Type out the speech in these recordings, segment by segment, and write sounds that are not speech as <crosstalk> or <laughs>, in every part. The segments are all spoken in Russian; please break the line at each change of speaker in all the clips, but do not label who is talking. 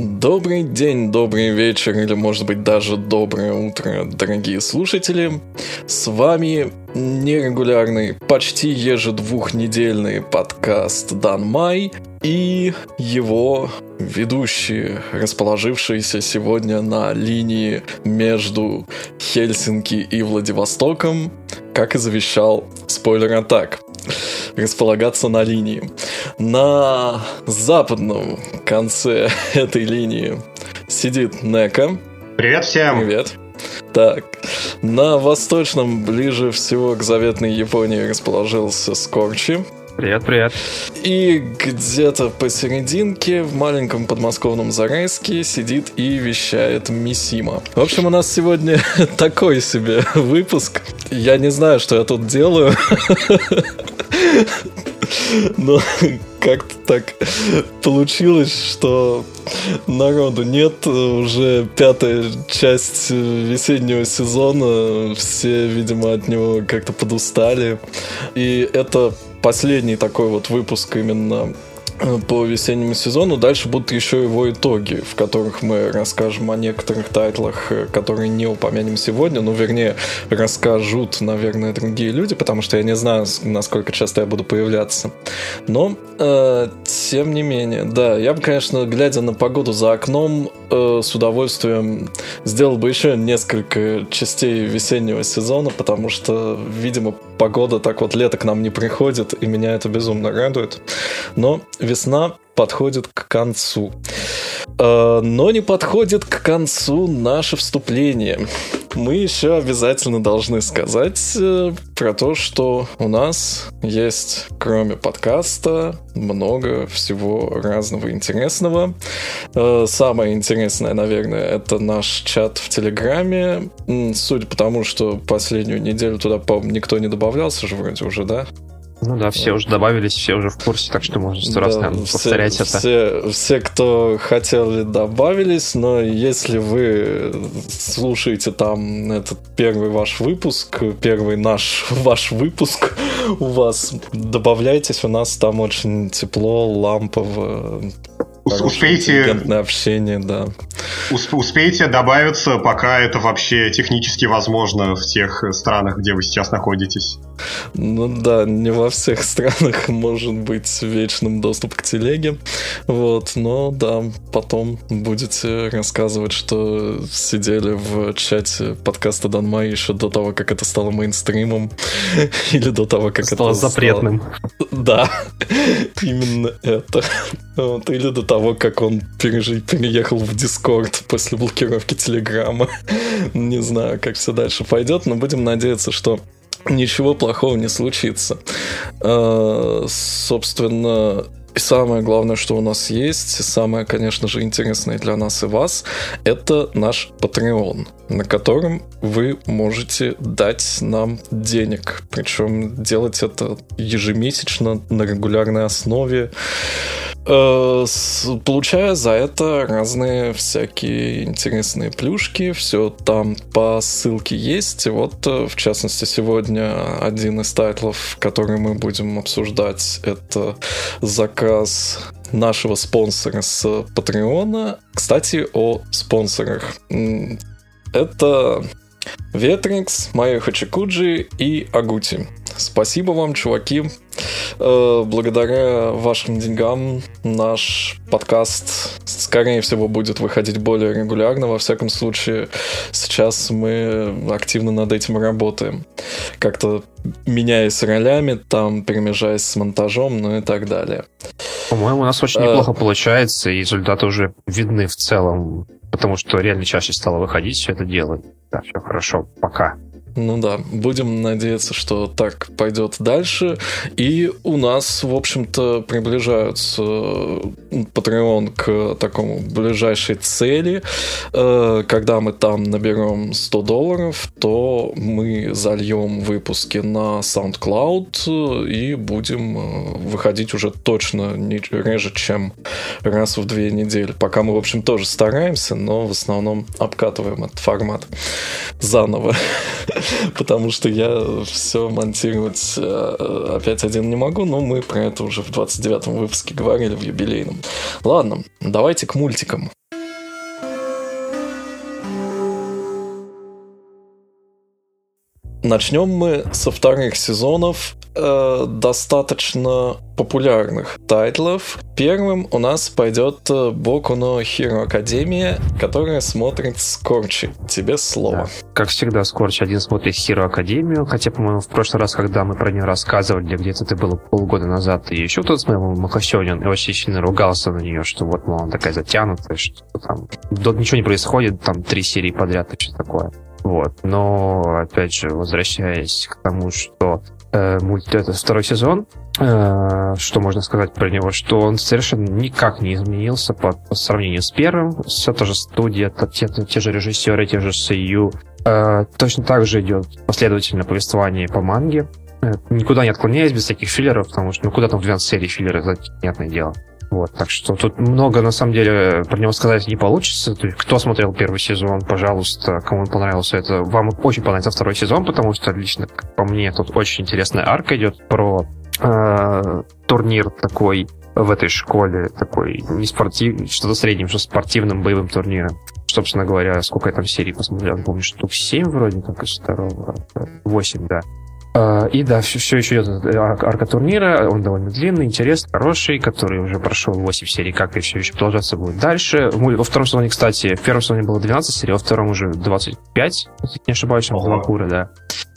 Добрый день, добрый вечер или, может быть, даже доброе утро, дорогие слушатели. С вами нерегулярный, почти ежедвухнедельный подкаст Дан Май и его ведущие, расположившиеся сегодня на линии между Хельсинки и Владивостоком, как и завещал спойлер атак располагаться на линии. На западном конце <laughs> этой линии сидит Нека.
Привет всем!
Привет. Так, на восточном, ближе всего к заветной Японии, расположился Скорчи.
Привет, привет.
И где-то посерединке, в маленьком подмосковном Зарайске, сидит и вещает Мисима. В общем, у нас сегодня <laughs> такой себе выпуск. Я не знаю, что я тут делаю. <laughs> Но как-то так получилось, что народу нет. Уже пятая часть весеннего сезона. Все, видимо, от него как-то подустали. И это последний такой вот выпуск именно по весеннему сезону. Дальше будут еще его итоги, в которых мы расскажем о некоторых тайтлах, э, которые не упомянем сегодня. Ну, вернее, расскажут, наверное, другие люди, потому что я не знаю, насколько часто я буду появляться. Но, э, тем не менее, да, я бы, конечно, глядя на погоду за окном, э, с удовольствием сделал бы еще несколько частей весеннего сезона, потому что, видимо, погода так вот лето к нам не приходит, и меня это безумно радует. Но весна подходит к концу. Э, но не подходит к концу наше вступление. Мы еще обязательно должны сказать э, про то, что у нас есть, кроме подкаста, много всего разного интересного. Э, самое интересное, наверное, это наш чат в Телеграме. Судя по тому, что последнюю неделю туда, по-моему, никто не добавлялся же вроде уже, да?
Ну да, все уже добавились, все уже в курсе, так что можно сто раз, да, наверное, повторять
все,
это.
Все, все, кто хотели, добавились, но если вы слушаете там этот первый ваш выпуск, первый наш <laughs> ваш выпуск у вас, добавляйтесь, у нас там очень тепло, лампово,
успейте
общение, да.
Успейте добавиться, пока это вообще технически возможно в тех странах, где вы сейчас находитесь.
Ну да, не во всех странах <laughs> может быть вечным доступ к телеге. Вот, но да, потом будете рассказывать, что сидели в чате подкаста Данма еще до того, как это стало мейнстримом. <laughs> Или до того, как
стало это запретным.
Стало... Да, <laughs> именно это. Вот, или до того, как он переехал в Дискорд после блокировки Телеграма. Не знаю, как все дальше пойдет, но будем надеяться, что ничего плохого не случится. Э, собственно, и самое главное, что у нас есть, самое, конечно же, интересное для нас и вас, это наш Patreon, на котором вы можете дать нам денег. Причем делать это ежемесячно на регулярной основе. Э, получая за это разные всякие интересные плюшки. Все там по ссылке есть. Вот, э, в частности, сегодня один из тайтлов, который мы будем обсуждать, это заказ нашего спонсора с Патреона. Кстати, о спонсорах. Это Ветрикс, Майо Хачикуджи и Агути. Спасибо вам, чуваки. Э, благодаря вашим деньгам наш подкаст, скорее всего, будет выходить более регулярно. Во всяком случае, сейчас мы активно над этим работаем. Как-то меняясь ролями, там перемежаясь с монтажом, ну и так далее.
По-моему, у нас очень неплохо получается, и результаты уже видны в целом, потому что реально чаще стало выходить все это дело. Да, все хорошо, пока.
Ну да, будем надеяться, что так пойдет дальше. И у нас, в общем-то, приближаются Patreon к такому ближайшей цели. Э, когда мы там наберем 100 долларов, то мы зальем выпуски на SoundCloud и будем э, выходить уже точно не реже, чем раз в две недели. Пока мы, в общем, тоже стараемся, но в основном обкатываем этот формат заново. <laughs> <laughs> потому что я все монтировать э, опять один не могу, но мы про это уже в 29-м выпуске говорили, в юбилейном. Ладно, давайте к мультикам. Начнем мы со вторых сезонов э, достаточно популярных тайтлов. Первым у нас пойдет э, Боку но Hero Академия, которая смотрит Скорчи. Тебе слово. Да.
Как всегда, Скорчи один смотрит Hero Академию, хотя, по-моему, в прошлый раз, когда мы про нее рассказывали, где-то это было полгода назад, и еще кто-то смотрел Махасёнин и очень сильно ругался на нее, что вот, мол, она такая затянутая, что там ничего не происходит, там три серии подряд и что такое. Вот. Но, опять же, возвращаясь к тому, что э, мульт это второй сезон, э, что можно сказать про него, что он совершенно никак не изменился по, по сравнению с первым. Все та же студия, те, те же режиссеры, те же Сию. Э, точно так же идет последовательное повествование по манге. Э, никуда не отклоняясь без всяких филлеров, потому что ну куда там в 12 серий филлеры, это понятное дело. Вот, так что тут много, на самом деле, про него сказать не получится. То есть, кто смотрел первый сезон, пожалуйста, кому он понравился, это вам очень понравится второй сезон, потому что лично, по мне, тут очень интересная арка идет про э, турнир такой в этой школе, такой не спортивный, что-то средним, что спортивным боевым турниром. Собственно говоря, сколько я там серий посмотрел, помню, штук 7 вроде как из второго, 8, да. А, и да, все, все еще идет арка турнира, он довольно длинный, интересный, хороший, который уже прошел 8 серий, как и все еще продолжаться будет дальше. Во втором сезоне, кстати, в первом сезоне было 12 серий, во втором уже 25, если не ошибаюсь, Кура, да,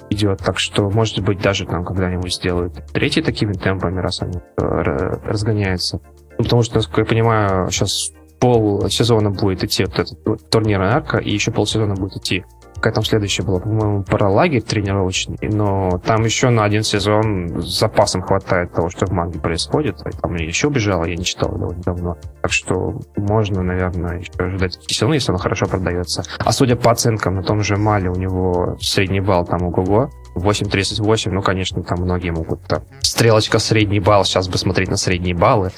идет. Так что, может быть, даже там когда-нибудь сделают третий такими темпами, раз они э, разгоняются. Ну, потому что, насколько я понимаю, сейчас пол сезона будет идти вот этот турнирная арка, и еще полсезона будет идти какая там следующая была, по-моему, про лагерь тренировочный, но там еще на один сезон с запасом хватает того, что в манге происходит. И там еще убежала, я не читал довольно давно. Так что можно, наверное, еще ожидать сезон, если он хорошо продается. А судя по оценкам на том же Мале, у него средний балл там ого-го. 8.38, ну, конечно, там многие могут там, стрелочка средний балл, сейчас бы смотреть на средние баллы.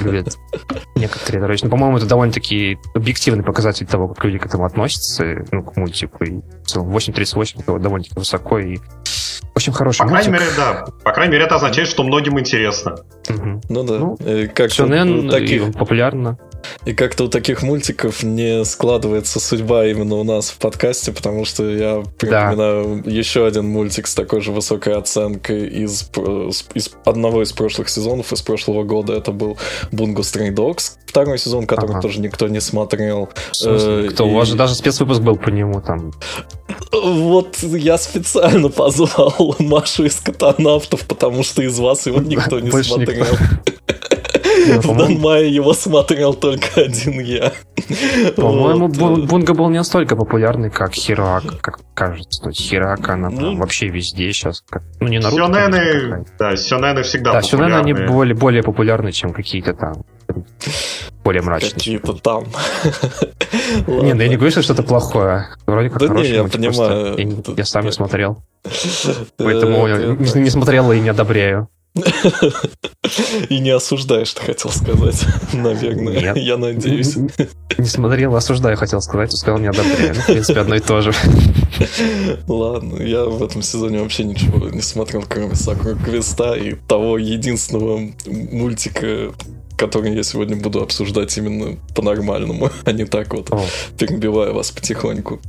Любят некоторые, короче. Ну, по-моему, это довольно-таки объективный показатель того, как люди к этому относятся, ну, к мультику. И 8.38 это довольно-таки высоко и очень хороший
По крайней мере, да. По крайней мере, это означает, что многим интересно.
Угу. Ну да. Ну,
как Сюнен таких... популярно.
И как-то у таких мультиков не складывается судьба именно у нас в подкасте, потому что я припоминаю да. еще один мультик с такой же высокой оценкой из, из одного из прошлых сезонов, из прошлого года. Это был Bungo Stray Dogs, второй сезон, который ага. тоже никто не смотрел.
Э, кто? И... У вас же даже спецвыпуск был по нему там.
Вот я специально позвал <laughs> Машу из катанавтов, потому что из вас его никто не смотрел. В Данмае его смотрел только один я.
По-моему, Бунга был не настолько популярный, как Хирак, как кажется. То есть Хирак, она там ну, вообще везде сейчас. Ну, не Наруто.
Сёнэны, да, Сёнэны всегда
Да, Сёнэны, они более, более популярны, чем какие-то там более мрачные.
Какие-то там. <laughs>
Не, ну я не говорю, что что-то плохое. Вроде как
Да не, я понимаю.
Я сам не смотрел. <laughs> Поэтому не смотрел и не одобряю.
И не осуждаешь, ты хотел сказать, <laughs> наверное. Нет. Я надеюсь.
Не смотрел, осуждаю, хотел сказать, сказал не одобряю. Ну, в принципе, одно и то же. <laughs>
Ладно, я в этом сезоне вообще ничего не смотрел, кроме Сакура Квеста и того единственного мультика, который я сегодня буду обсуждать именно по-нормальному, <laughs> а не так вот, oh. перебивая вас потихоньку.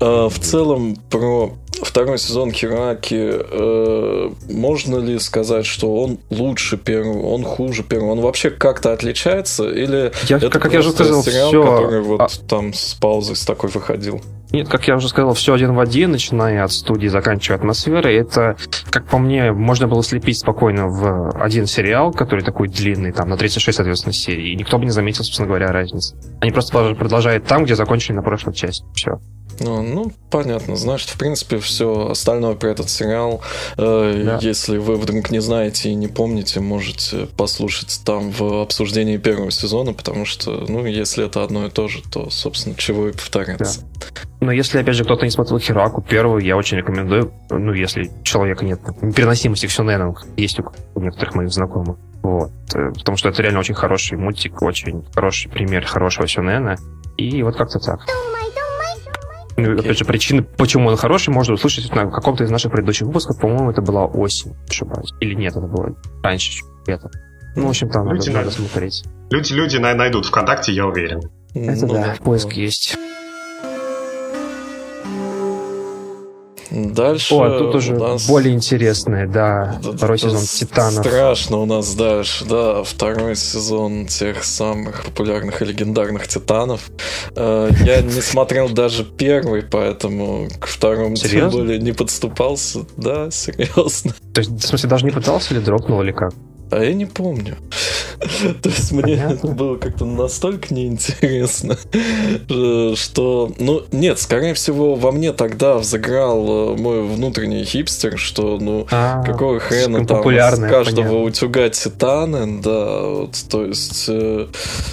А, в целом, про второй сезон Хираки, э, можно ли сказать, что он лучше первого, он хуже первого? Он вообще как-то отличается? Или
я, это как я уже сказал,
сериал,
все...
который вот а... там с паузой с такой выходил?
Нет, как я уже сказал, все один в один, начиная от студии, заканчивая атмосферой. Это, как по мне, можно было слепить спокойно в один сериал, который такой длинный, там, на 36, соответственно, серий. И никто бы не заметил, собственно говоря, разницы. Они просто продолжают там, где закончили на прошлой части. Все.
Ну, ну, понятно. Значит, в принципе, все остальное про этот сериал, э, да. если вы вдруг не знаете и не помните, можете послушать там в обсуждении первого сезона, потому что, ну, если это одно и то же, то, собственно, чего и повторяться. Да.
Но если, опять же, кто-то не смотрел Хираку первую, я очень рекомендую, ну, если человека нет переносимости к сюненам, есть у некоторых моих знакомых. Вот. Э, потому что это реально очень хороший мультик, очень хороший пример хорошего сюнена. И вот как-то так. Ну, опять же, причины, почему он хороший, можно услышать на каком-то из наших предыдущих выпусков. По-моему, это была осень, ошибаюсь. Или нет, это было раньше, лето. Ну, в общем, там люди, надо, надо смотреть.
Люди, люди найдут ВКонтакте, я уверен.
Это ну, да, поиск есть.
Дальше
О, тут уже нас... более интересное, да. Второй сезон Титанов.
Страшно у нас дальше, да. Второй сезон тех самых популярных и легендарных Титанов. Э, я не <laughs> смотрел даже первый, поэтому к второму тем более не подступался. Да, <laughs> серьезно.
То есть, в смысле, даже не пытался или дропнул, или как?
А я не помню. <laughs> То есть мне это было как-то настолько неинтересно, <laughs> что... Ну, нет, скорее всего, во мне тогда взыграл э, мой внутренний хипстер, что, ну, а, какого хрена там с каждого утюга титаны, да, вот, то есть э,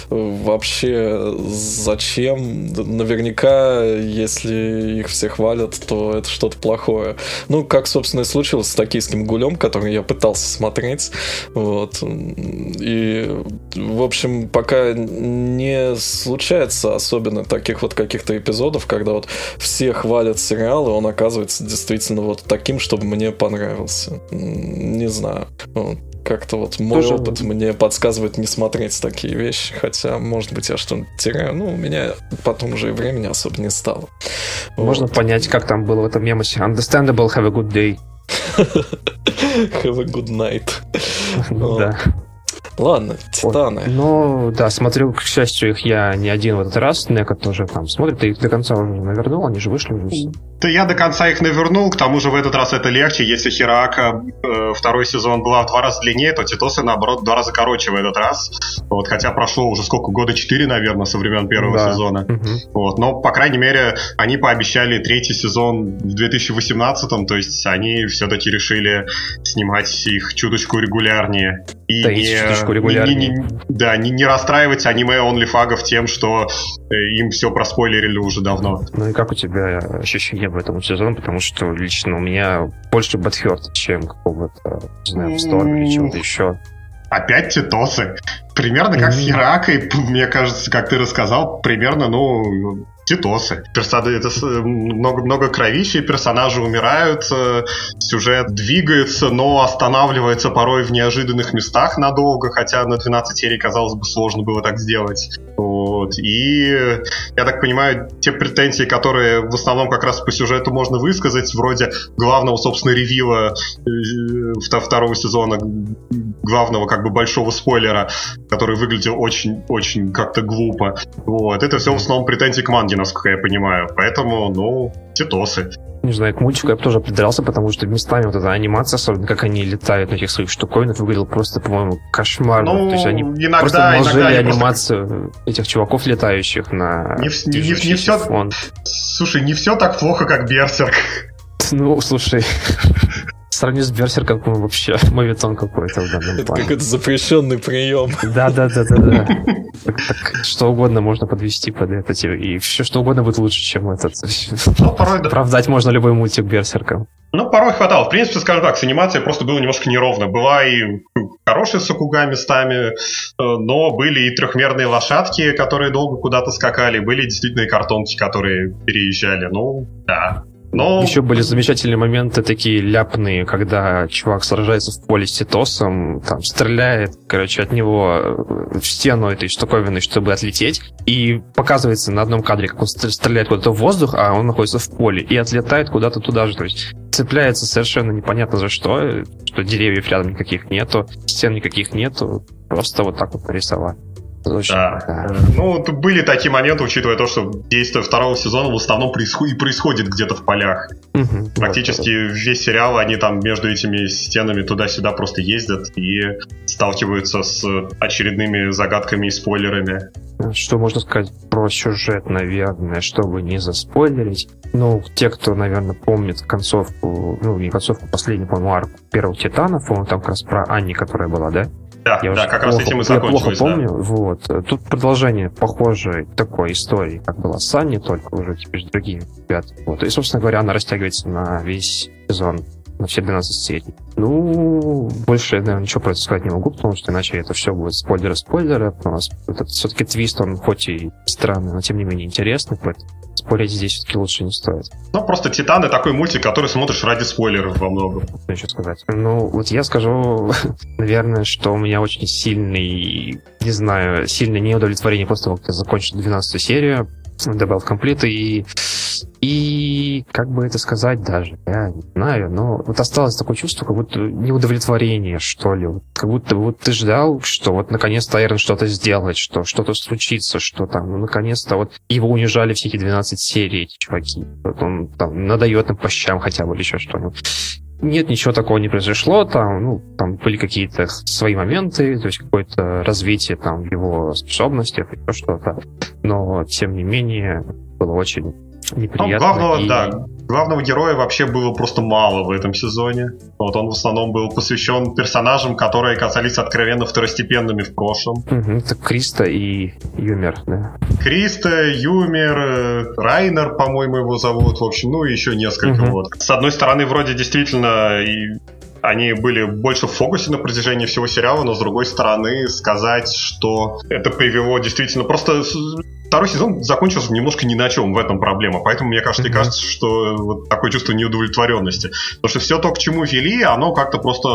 вообще зачем? Наверняка, если их все хвалят, то это что-то плохое. Ну, как, собственно, и случилось с токийским гулем, который я пытался смотреть, вот, и в общем, пока не случается особенно таких вот каких-то эпизодов, когда вот все хвалят сериал, и он оказывается действительно вот таким, чтобы мне понравился. Не знаю. Вот как-то вот мой Тоже... опыт мне подсказывает не смотреть такие вещи, хотя, может быть, я что-нибудь теряю. Ну, у меня потом уже и времени особо не стало.
Можно вот. понять, как там было в этом мемосе. Understandable, have a good day.
Have a good night.
Да.
Ладно, Титаны.
Ну, да, смотрю, к счастью, их я не один в этот раз. Нека тоже там смотрит, ты их до конца уже навернул, они же вышли уже.
Да я до конца их навернул, к тому же в этот раз это легче. Если Херака э, второй сезон была в два раза длиннее, то Титосы, наоборот, в два раза короче в этот раз. Вот, хотя прошло уже сколько, года четыре, наверное, со времен первого да. сезона. Угу. Вот, но, по крайней мере, они пообещали третий сезон в 2018, то есть они все-таки решили снимать их чуточку регулярнее.
И да, не чуточку регулярнее.
Не, не, да, не, не расстраивать аниме онлифагов тем, что э, им все проспойлерили уже давно.
Ну и как у тебя ощущения в этом сезоне? Потому что лично у меня больше бэтхерт, чем какого-то, не знаю, Storm или чего-то еще.
Опять Титосы. Примерно как mm-hmm. с Херакой, <laughs> мне кажется, как ты рассказал, примерно, ну, Титосы. Персонажи, это много, много кровищи, персонажи умирают, э, сюжет двигается, но останавливается порой в неожиданных местах надолго, хотя на 12 серий, казалось бы, сложно было так сделать. Вот. И я так понимаю, те претензии, которые в основном как раз по сюжету можно высказать, вроде главного, собственно, ревила э, второго сезона, главного как бы большого спойлера, который выглядел очень-очень как-то глупо. Вот. Это все в основном претензии к манге, насколько я понимаю. Поэтому, ну, титосы.
Не знаю, к мультику я бы тоже придрался, потому что местами вот эта анимация, особенно как они летают на этих своих штуковинах, выглядел просто, по-моему, кошмарно. Ну, То есть они иногда, просто наложили анимацию просто... этих чуваков, летающих на
не, не, не, не все... фон. Слушай, не все так плохо, как Берсерк. <laughs>
Ну, слушай, сравнению с Берсерком вообще <laughs> мовитон какой-то в данном
Это какой-то запрещенный прием.
Да-да-да-да-да. <laughs> Так, так, что угодно можно подвести под это, и все что угодно будет лучше, чем этот. Ну, порой, да. Оправдать можно любой мультик Берсерком.
Ну, порой хватало. В принципе, скажем так, с animацией просто было немножко неровно. Была и хорошая сакуга местами, э, но были и трехмерные лошадки, которые долго куда-то скакали, были действительно и картонки, которые переезжали. Ну, да. Но...
Еще были замечательные моменты такие ляпные, когда чувак сражается в поле с Титосом, там стреляет, короче, от него э, в стену этой штуковины, чтобы отлететь, и показывается на одном кадре, как он стреляет куда-то в воздух, а он находится в поле, и отлетает куда-то туда же, то есть цепляется совершенно непонятно за что, что деревьев рядом никаких нету, стен никаких нету, просто вот так вот нарисовать.
Очень, да. да. Ну, были такие моменты, учитывая то, что действие второго сезона в основном происходит, происходит где-то в полях. Угу, Практически вот, весь сериал, они там между этими стенами туда-сюда просто ездят и сталкиваются с очередными загадками и спойлерами.
Что можно сказать про сюжет, наверное, чтобы не заспойлерить? Ну, те, кто, наверное, помнит концовку, ну, не концовку, последний, по-моему, арку первых Титанов, по-моему, там как раз про Анни, которая была, да?
Да, я да, как плохо, раз этим и закончилось.
Я плохо помню, да. вот. Тут продолжение похожей такой истории, как была Санни, только уже теперь с другими ребятами. Вот. И, собственно говоря, она растягивается на весь сезон на все 12 серий. Ну, больше я, наверное, ничего про это сказать не могу, потому что иначе это все будет спойлеры-спойлеры. У нас этот все-таки твист, он хоть и странный, но тем не менее интересный, поэтому спорить здесь все-таки лучше не стоит.
Ну, просто Титаны такой мультик, который смотришь ради спойлеров во многом.
Что еще сказать? Ну, вот я скажу, <laughs> наверное, что у меня очень сильный, не знаю, сильное неудовлетворение после того, как я закончил 12 серию, добавил комплит, и и как бы это сказать даже, я не знаю, но вот осталось такое чувство, как будто неудовлетворение, что ли. Как будто вот ты ждал, что вот наконец-то Айрон что-то сделает, что что-то случится, что там, ну, наконец-то вот его унижали все эти 12 серий, эти чуваки. Вот он там надает им по щам хотя бы или еще что-нибудь. Нет, ничего такого не произошло, там, ну, там были какие-то свои моменты, то есть какое-то развитие там его способностей, еще что-то, но, тем не менее, было очень неприятно.
Ну, главного,
и...
да, главного героя вообще было просто мало в этом сезоне. Вот он в основном был посвящен персонажам, которые казались откровенно второстепенными в прошлом.
Угу, это Криста и Юмер, да.
Криста, Юмер, э, Райнер, по-моему, его зовут, в общем, ну и еще несколько. Угу. Вот. С одной стороны, вроде действительно и они были больше в фокусе на протяжении всего сериала, но с другой стороны сказать, что это привело действительно просто второй сезон закончился немножко ни на чем, в этом проблема. Поэтому мне кажется, mm-hmm. кажется, что вот такое чувство неудовлетворенности. Потому что все то, к чему вели, оно как-то просто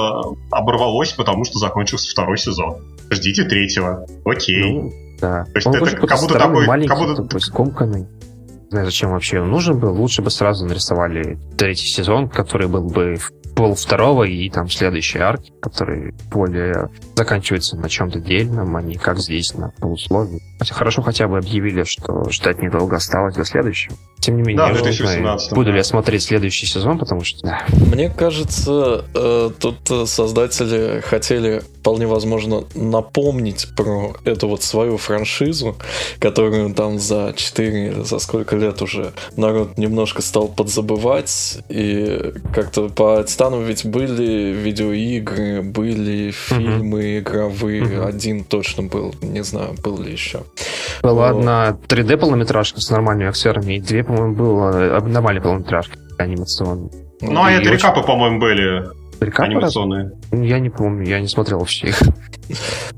оборвалось, потому что закончился второй сезон. Ждите третьего. Окей. Ну,
да.
То есть Он это как будто такой...
Маленький,
как будто...
То есть комканный. Не знаю, зачем вообще он нужен был. Лучше бы сразу нарисовали третий сезон, который был бы пол второго и там следующие арки, которые более заканчиваются на чем-то дельном, а не как здесь на полусловии. Хотя хорошо хотя бы объявили, что ждать недолго осталось до следующего. Тем не менее, да, я знаю, буду ли я смотреть следующий сезон, потому что... Да.
Мне кажется, э, тут создатели хотели вполне возможно напомнить про эту вот свою франшизу, которую там за 4 за сколько лет уже народ немножко стал подзабывать. И как-то по Титану ведь были видеоигры, были фильмы игровые. Один точно был, не знаю, был ли еще.
Была Но... одна 3D полнометражка с нормальными актерами, и две, по-моему, было нормальные полнометражки анимационные.
Ну, а это рекапы, по-моему, были. Рекапы анимационные.
Я не помню, я не смотрел вообще их.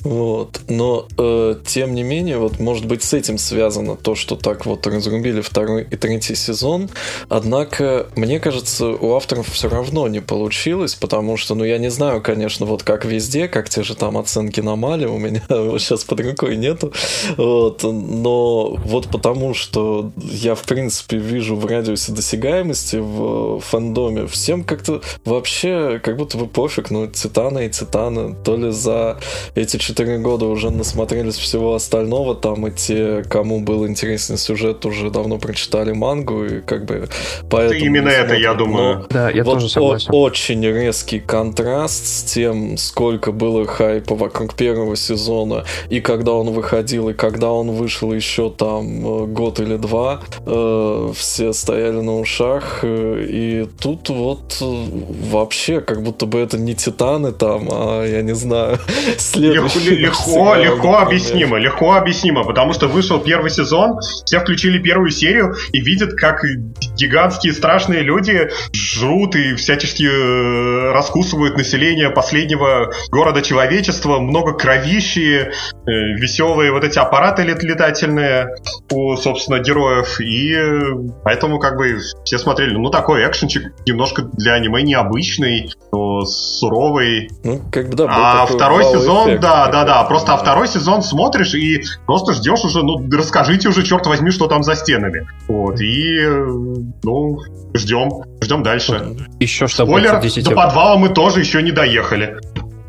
Вот. Но, э, тем не менее, вот, может быть, с этим связано то, что так вот разрубили второй и третий сезон. Однако, мне кажется, у авторов все равно не получилось, потому что, ну, я не знаю, конечно, вот как везде, как те же там оценки на Мале, у меня <laughs> вот сейчас под рукой нету. Вот. Но вот потому, что я, в принципе, вижу в радиусе досягаемости в фандоме, всем как-то вообще как будто бы пофиг, ну, Титана и Титана, то ли за эти четыре года уже насмотрелись всего остального, там и те, кому был интересен сюжет, уже давно прочитали мангу, и как бы поэтому...
Именно это, я думаю.
Но да, я вот тоже согласен.
очень резкий контраст с тем, сколько было хайпа вокруг первого сезона, и когда он выходил, и когда он вышел еще там э, год или два, э, все стояли на ушах, э, и тут вот э, вообще как будто бы это не Титаны там, а я не знаю, <laughs>
следующий. Легко, легко объяснимо, легко объяснимо, потому что вышел первый сезон, все включили первую серию и видят, как гигантские страшные люди жрут и всячески э, раскусывают население последнего города человечества, много кровищи, э, веселые вот эти аппараты летательные у, собственно, героев, и поэтому как бы все смотрели, ну такой экшенчик немножко для аниме необычный, но суровый.
Ну, как бы да,
а второй сезон, эффект, да, да, да, просто а второй сезон смотришь и просто ждешь уже, ну, расскажите уже, черт возьми, что там за стенами. Вот, и, ну, ждем, ждем дальше.
Еще чтобы
Спойлер, до подвала мы тоже еще не доехали.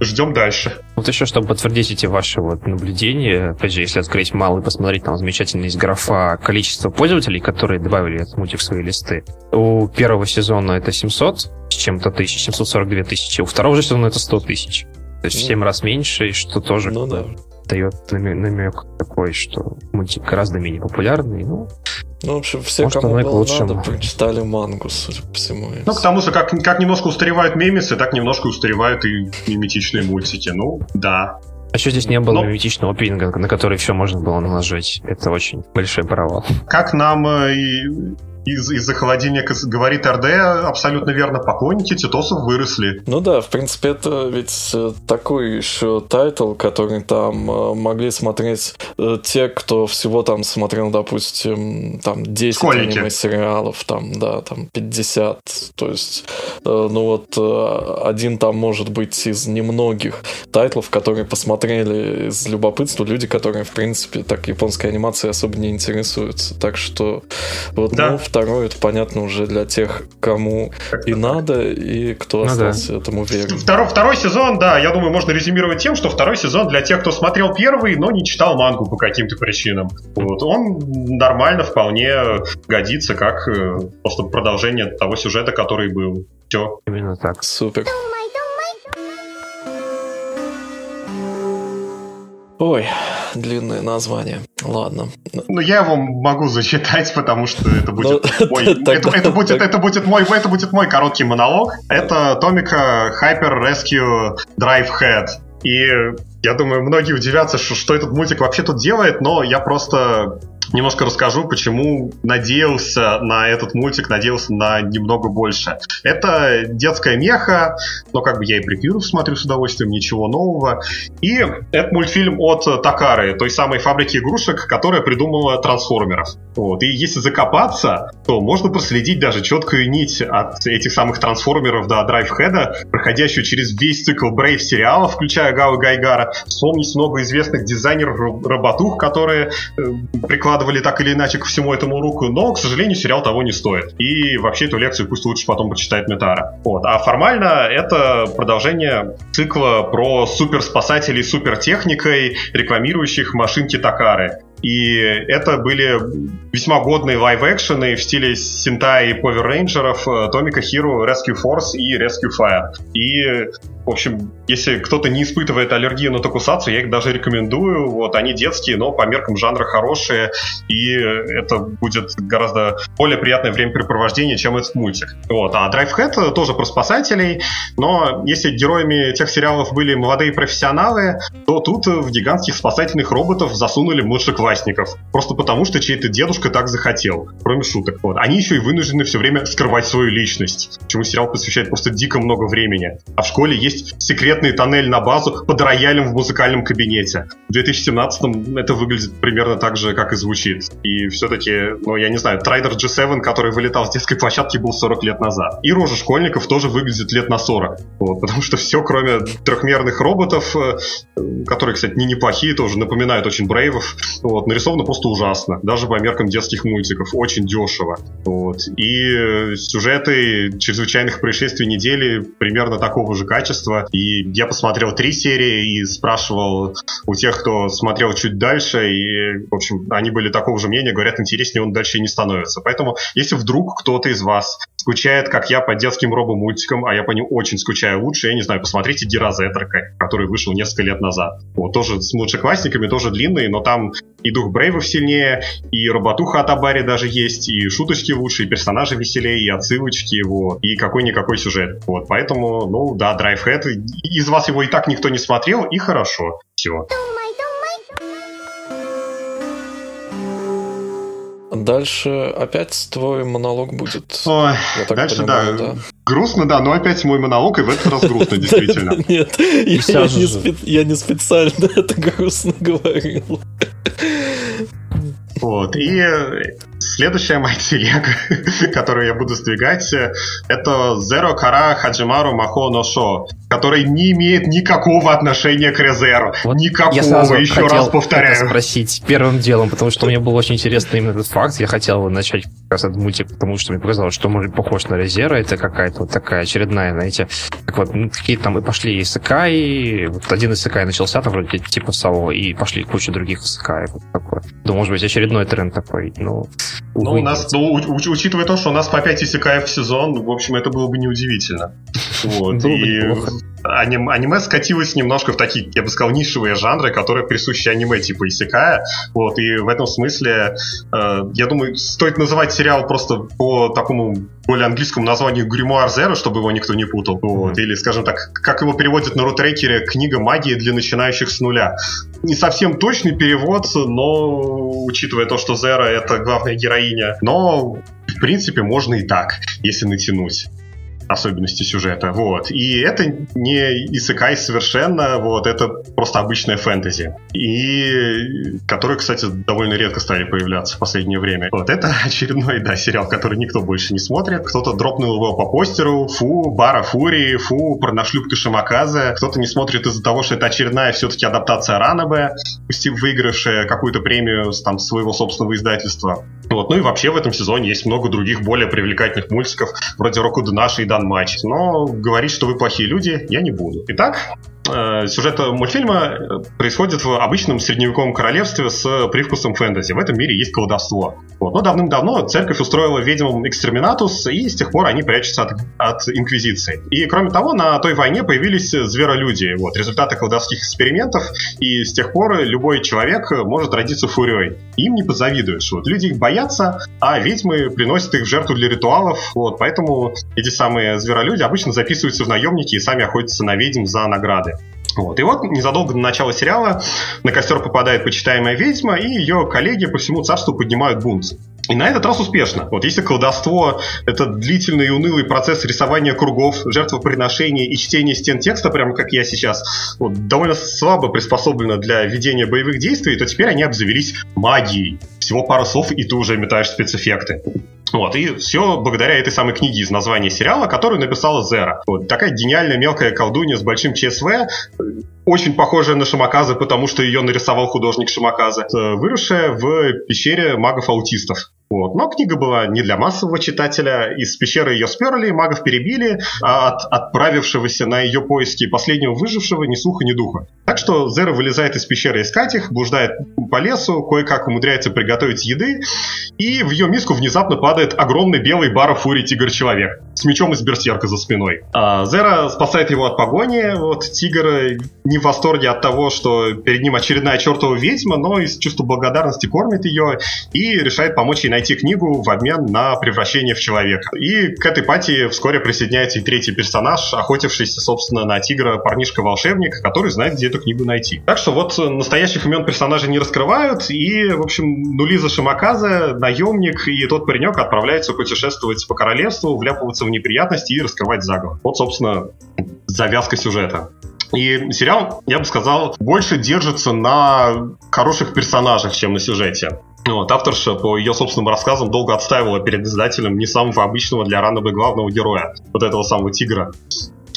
Ждем дальше.
Вот еще, чтобы подтвердить эти ваши вот наблюдения, опять же, если открыть малый и посмотреть, там замечательно есть графа количество пользователей, которые добавили этот мультик в свои листы. У первого сезона это 700 с чем-то тысяч, 742 тысячи, у второго сезона это 100 тысяч. То есть в 7 раз меньше, и что тоже ну, да. дает намек такой, что мультик гораздо менее популярный. Ну,
ну, в общем, все, Может, кому было надо, прочитали мангу, судя по всему.
Ну, к тому же, как, как немножко устаревают мемисы, так немножко устаревают и миметичные мультики. Ну, да.
А еще здесь не было Но... миметичного опенинга, на который все можно было наложить. Это очень большой провал.
Как нам э, и из- из-за холодильника говорит РД абсолютно верно, поклонники Титанов выросли.
Ну да, в принципе, это ведь э, такой еще тайтл, который там э, могли смотреть э, те, кто всего там смотрел, допустим, там 10
Школьники.
аниме-сериалов, там, да, там 50. То есть, ну вот, один там может быть из немногих тайтлов, которые посмотрели из любопытства люди, которые, в принципе, так японской анимацией особо не интересуются. Так что, вот,
Да.
ну, второй, это понятно уже для тех, кому и надо, и кто
Ну да.
остался этому верен.
Второй, второй сезон, да, я думаю, можно резюмировать тем, что второй сезон для тех, кто смотрел первый, но не читал мангу по каким-то причинам. Вот. Он нормально вполне годится как э, просто продолжение того сюжета, который был. Все.
Именно так.
Супер. Ой, длинное название. Ладно.
Ну, я его могу зачитать, потому что это будет
Ну, <laughs>
мой... Это, будет, это, будет мой, это будет мой короткий монолог. Это Томика Hyper Rescue Drive Head. И я думаю, многие удивятся, что, что этот мультик вообще тут делает, но я просто немножко расскажу, почему надеялся на этот мультик, надеялся на немного больше. Это детская меха, но как бы я и превьюров смотрю с удовольствием, ничего нового. И это мультфильм от Такары, той самой фабрики игрушек, которая придумала трансформеров. Вот. И если закопаться, то можно проследить даже четкую нить от этих самых трансформеров до драйвхеда, проходящую через весь цикл Брейв сериала, включая Гау Гайгара. Вспомнить много известных дизайнеров роботух, которые э, прикладывали так или иначе ко всему этому руку, но, к сожалению, сериал того не стоит. И вообще эту лекцию пусть лучше потом почитает Метара. Вот. А формально это продолжение цикла про суперспасателей супертехникой, рекламирующих машинки Такары. И это были весьма годные лайв-экшены в стиле сентай и Power рейнджеров, Tomica Hero, Rescue Force и Rescue Fire. И, в общем, если кто-то не испытывает аллергию на токусацу, я их даже рекомендую. Вот, они детские, но по меркам жанра хорошие, и это будет гораздо более приятное времяпрепровождение, чем этот мультик. Вот. А Drive Head тоже про спасателей, но если героями тех сериалов были молодые профессионалы, то тут в гигантских спасательных роботов засунули младшеклассников. Просто потому, что чей-то дедушка так захотел. Кроме шуток. Вот. Они еще и вынуждены все время скрывать свою личность. Чему сериал посвящает просто дико много времени. А в школе есть секретный тоннель на базу под роялем в музыкальном кабинете. В 2017-м это выглядит примерно так же, как и звучит. И все-таки, ну, я не знаю, Трайдер G7, который вылетал с детской площадки, был 40 лет назад. И рожа школьников тоже выглядит лет на 40. Вот, потому что все, кроме трехмерных роботов, э, которые, кстати, не неплохие, тоже напоминают очень брейвов, вот, нарисовано просто ужасно. Даже по меркам детских мультиков. Очень дешево. Вот. И сюжеты чрезвычайных происшествий недели примерно такого же качества. И я посмотрел три серии и спрашивал у тех, кто смотрел чуть дальше, и, в общем, они были такого же мнения, говорят, интереснее он дальше и не становится. Поэтому, если вдруг кто-то из вас скучает, как я, по детским робомультикам, а я по ним очень скучаю лучше, я не знаю, посмотрите Диразетрика, который вышел несколько лет назад. Вот, тоже с младшеклассниками, тоже длинный, но там и дух Брейвов сильнее, и роботуха от Абари даже есть, и шуточки лучше, и персонажи веселее, и отсылочки, вот, и какой-никакой сюжет. Вот, поэтому, ну, да, Драйвхед, из вас его и так никто не смотрел, и хорошо. Все.
Дальше опять твой монолог будет.
Ой,
Я так
дальше,
понимаю,
да, грустно, да, но опять мой монолог, и в этот раз грустно, <laughs> действительно.
Нет, я- не специально <laughs> это грустно говорил.
Вот, и следующая моя телега, <laughs> которую я буду сдвигать, э, это Zero Kara Хаджимару Махо но Шо, который не имеет никакого отношения к Резеру.
Вот
Никакого,
я сразу
еще раз
это
повторяю.
спросить первым делом, потому что мне был очень интересно именно этот факт. Я хотел начать как раз этот мультик, потому что мне показалось, что может похож на Резера. Это какая-то вот такая очередная, знаете, как вот ну, какие там и пошли Исакай, вот один Исакай начался там вроде типа Сао, и пошли куча других Исакаев. Вот такое. Да, может быть, очередной тренд такой, ну...
Ну, у нас, ну, уч- учитывая то, что у нас по 5 иссякаев в сезон, в общем, это было бы неудивительно. <laughs> Вот, и
неплохо.
аним- аниме скатилось немножко в такие, я бы сказал, нишевые жанры, которые присущи аниме типа Исекая. Вот, и в этом смысле, э, я думаю, стоит называть сериал просто по такому более английскому названию Гримуар Zero, чтобы его никто не путал. Вот, или, скажем так, как его переводят на рутрекере, книга магии для начинающих с нуля. Не совсем точный перевод, но учитывая то, что Зера это главная героиня, но в принципе, можно и так, если натянуть особенности сюжета, вот. И это не исыкай совершенно, вот, это просто обычная фэнтези. И которые, кстати, довольно редко стали появляться в последнее время. Вот, это <laughs> очередной, да, сериал, который никто больше не смотрит. Кто-то дропнул его по постеру, фу, Бара Фури, фу, порношлюпка Шамаказа. Кто-то не смотрит из-за того, что это очередная все-таки адаптация Ранабе, пусть и выигравшая какую-то премию там своего собственного издательства. Вот. Ну и вообще в этом сезоне есть много других более привлекательных мультиков, вроде Року Дунаши и Дан Матч. Но говорить, что вы плохие люди, я не буду. Итак, сюжет мультфильма э, происходит в обычном средневековом королевстве с привкусом фэнтези. В этом мире есть колдовство. Вот. Но давным-давно церковь устроила ведьмам экстреминатус, и с тех пор они прячутся от, от инквизиции. И кроме того, на той войне появились зверолюди. Вот. Результаты колдовских экспериментов, и с тех пор любой человек может родиться фурей. Им не позавидуешь. Вот. Люди их боятся, а ведьмы приносят их в жертву для ритуалов. Вот. Поэтому эти самые зверолюди обычно записываются в наемники и сами охотятся на ведьм за награды. Вот. И вот незадолго до начала сериала на костер попадает почитаемая ведьма, и ее коллеги по всему царству поднимают бунт. И на этот раз успешно. Вот если колдовство — это длительный и унылый процесс рисования кругов, жертвоприношений и чтения стен текста, прямо как я сейчас, вот, довольно слабо приспособлено для ведения боевых действий, то теперь они обзавелись магией. Всего пару слов, и ты уже метаешь спецэффекты. Вот, и все благодаря этой самой книге из названия сериала, которую написала Зера. Вот такая гениальная мелкая колдунья с большим ЧСВ, очень похожая на Шамаказа, потому что ее нарисовал художник Шамаказа, э, выросшая в пещере магов-аутистов. Вот. Но книга была не для массового читателя. Из пещеры ее сперли, магов перебили, а от отправившегося на ее поиски последнего выжившего ни слуха, ни духа. Так что Зера вылезает из пещеры искать их, блуждает по лесу, кое-как умудряется приготовить еды, и в ее миску внезапно падает огромный белый бара фури тигр-человек с мечом из берсерка за спиной. А Зера спасает его от погони. Вот тигр не в восторге от того, что перед ним очередная чертова ведьма, но из чувства благодарности кормит ее и решает помочь ей найти книгу в обмен на превращение в человека. И к этой пати вскоре присоединяется и третий персонаж, охотившийся, собственно, на тигра парнишка-волшебник, который знает, где эту книгу найти. Так что вот настоящих имен персонажей не раскрывают, и, в общем, Нулиза Шимаказа, наемник и тот паренек отправляются путешествовать по королевству, вляпываться в неприятности и раскрывать заговор. Вот, собственно, завязка сюжета. И сериал, я бы сказал, больше держится на хороших персонажах, чем на сюжете. Вот, авторша по ее собственным рассказам долго отстаивала перед издателем не самого обычного для Ранобы главного героя, вот этого самого тигра.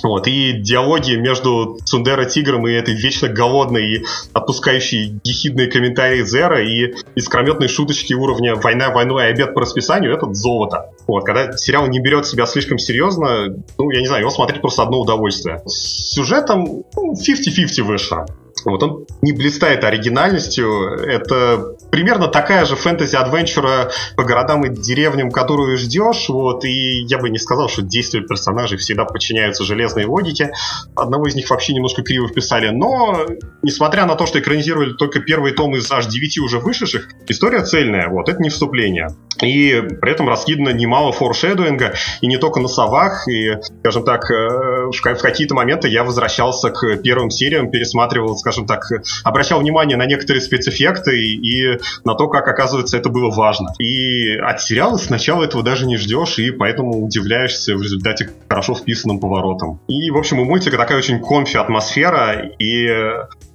Вот, и диалоги между Цундера Тигром и этой вечно голодной и отпускающей ехидные комментарии Зера и искрометные шуточки уровня «Война войной, а обед по расписанию» — это золото. Вот, когда сериал не берет себя слишком серьезно, ну, я не знаю, его смотреть просто одно удовольствие. С сюжетом ну, 50-50 вышло. Вот он не блистает оригинальностью. Это примерно такая же фэнтези-адвенчура по городам и деревням, которую ждешь. Вот, и я бы не сказал, что действия персонажей всегда подчиняются железной логике. Одного из них вообще немножко криво вписали. Но, несмотря на то, что экранизировали только первый том из аж 9 уже вышедших, история цельная. Вот, это не вступление. И при этом раскидано немало форшедуинга, и не только на совах, и, скажем так, э, в какие-то моменты я возвращался к первым сериям, пересматривал, скажем так, обращал внимание на некоторые спецэффекты и на то, как, оказывается, это было важно. И от сериала сначала этого даже не ждешь, и поэтому удивляешься в результате хорошо вписанным поворотом. И, в общем, у мультика такая очень конфи атмосфера, и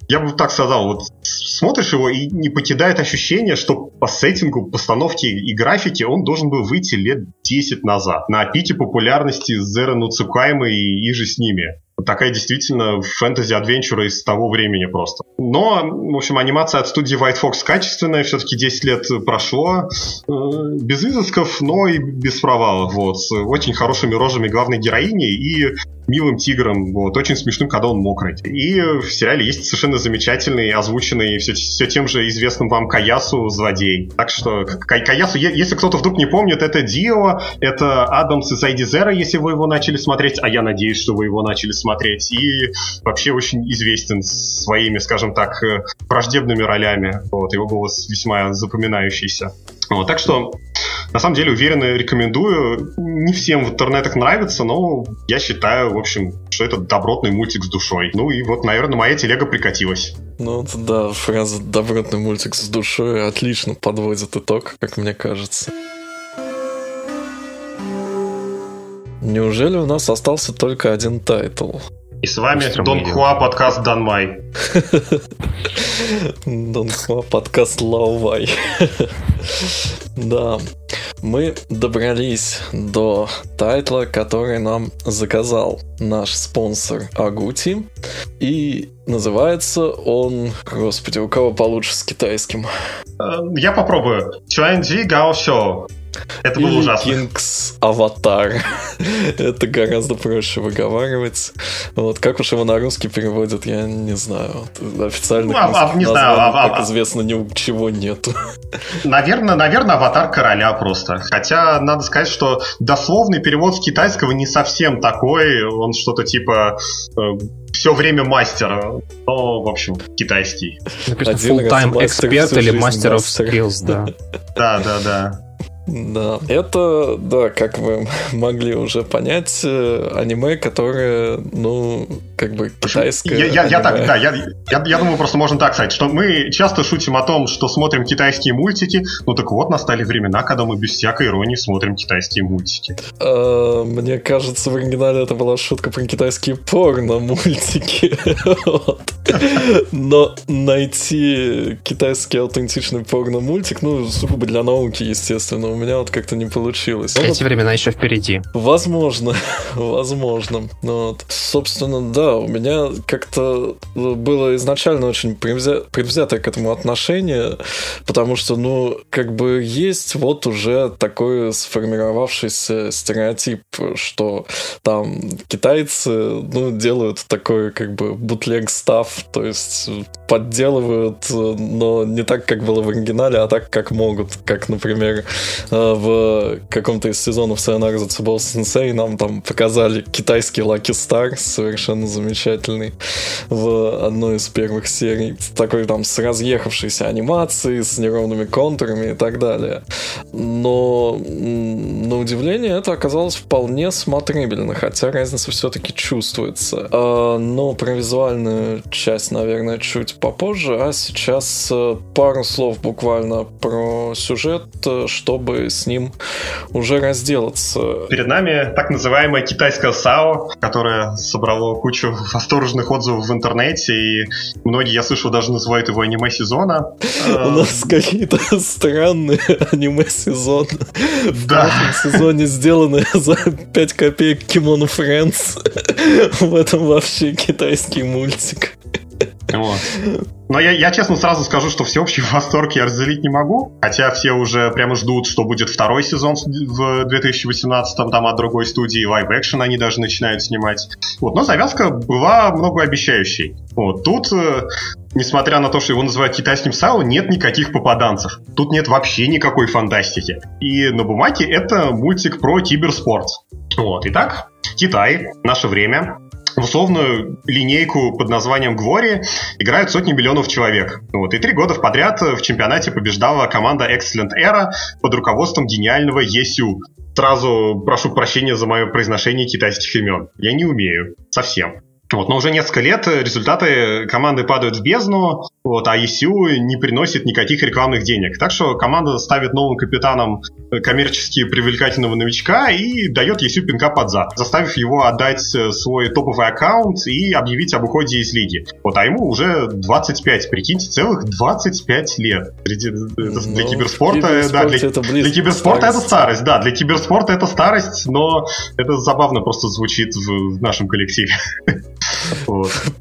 я бы так сказал, вот смотришь его и не покидает ощущение, что по сеттингу, постановке и графике он должен был выйти лет 10 назад. На пике популярности Зера Нуцукаймы и, и же с ними такая действительно фэнтези-адвенчура из того времени просто. Но, в общем, анимация от студии White Fox качественная, все-таки 10 лет прошло, э, без изысков, но и без провалов, вот, с очень хорошими рожами главной героини и милым тигром, вот, очень смешным, когда он мокрый. И в сериале есть совершенно замечательный, озвученный все, все тем же известным вам Каясу злодей. Так что Каясу, если кто-то вдруг не помнит, это Дио, это Адамс из Айди Зера, если вы его начали смотреть, а я надеюсь, что вы его начали смотреть, и вообще очень известен своими, скажем так, э, враждебными ролями. Вот, его голос весьма запоминающийся. Вот, так что, на самом деле, уверенно рекомендую. Не всем в интернетах нравится, но я считаю, в общем, что это добротный мультик с душой. Ну и вот, наверное, моя телега прикатилась.
Ну, да, фраза «добротный мультик с душой» отлично подводит итог, как мне кажется. Неужели у нас остался только один тайтл?
И с вами дунхуа подкаст Данмай.
Дунхуа подкаст Лаовай. Да, мы добрались до тайтла, который нам заказал наш спонсор Агути. И называется он... Господи, у кого получше с китайским?
Э, я попробую. 全职高手. Это было ужасно.
Кингс Аватар. <laughs> Это гораздо проще выговаривать. Вот как уж его на русский переводят, я не знаю. Официальных ну, а, не знаю, а, а, как известно, ни у чего нету.
Наверное, наверное, аватар короля просто. Хотя надо сказать, что дословный перевод с китайского не совсем такой. Он что-то типа э, все время мастера. Но, в общем, китайский.
Написано full-time эксперт или мастер of skills, <laughs> да.
Да, да, да.
Да, это, да, как вы <laughs> могли уже понять, э, аниме, которое, ну, как бы китайское.
Я, я, я так, да, я, я, я думаю, просто можно так сказать, что мы часто шутим о том, что смотрим китайские мультики, ну так вот, настали времена, когда мы без всякой иронии смотрим китайские мультики.
А, мне кажется, в оригинале это была шутка про китайские порно-мультики. <laughs> Но найти китайский аутентичный порно-мультик, ну, сугубо для науки, естественно, меня вот как-то не получилось.
Эти времена еще впереди.
Возможно, <laughs> возможно. Ну, вот. Собственно, да, у меня как-то было изначально очень предвзя... предвзятое к этому отношение, потому что, ну, как бы есть вот уже такой сформировавшийся стереотип, что там китайцы, ну, делают такой как бы бутлег став, то есть подделывают, но не так, как было в оригинале, а так, как могут. Как, например, Э, в каком-то из сезонов Sayonara Zetsubou Sensei нам там показали китайский Lucky Star, совершенно в одной из первых серий. Такой там с разъехавшейся анимацией, с неровными контурами и так далее. Но, на удивление, это оказалось вполне смотрибельно, хотя разница все-таки чувствуется. А, но про визуальную часть, наверное, чуть попозже, а сейчас э, пару слов буквально про сюжет, э, чтобы с ним уже разделаться.
Перед нами так называемое китайское САО, которое собрало кучу восторженных отзывов в интернете, и многие, я слышал, даже называют его аниме сезона.
У нас какие-то <laughs> странные аниме сезона. В прошлом сезоне сделаны <laughs> за 5 копеек Кимоно Френдс. <laughs> В этом вообще китайский мультик.
Вот. Но я, я честно сразу скажу, что всеобщий <laughs> восторг я разделить не могу. Хотя все уже прямо ждут, что будет второй сезон в 2018-м, там от другой студии, Live Action они даже начинают снимать. Вот, но завязка была многообещающей. Вот, тут, э, несмотря на то, что его называют китайским САУ, нет никаких попаданцев. Тут нет вообще никакой фантастики. И на бумаге это мультик про киберспорт. Вот, итак, Китай, наше время, в условную линейку под названием Гвори играют сотни миллионов человек. Вот. И три года подряд в чемпионате побеждала команда Excellent Era под руководством гениального Есю. Сразу прошу прощения за мое произношение китайских имен. Я не умею. Совсем. Вот, но уже несколько лет результаты команды падают в бездну, вот, а ECU не приносит никаких рекламных денег. Так что команда ставит новым капитаном коммерчески привлекательного новичка и дает ECU пинка под зад, заставив его отдать свой топовый аккаунт и объявить об уходе из лиги. Вот, а ему уже 25, прикиньте, целых 25 лет. Для, ну, для киберспорта, да, для, это для киберспорта это старость, да, для киберспорта это старость, но это забавно просто звучит в, в нашем коллективе. <laughs>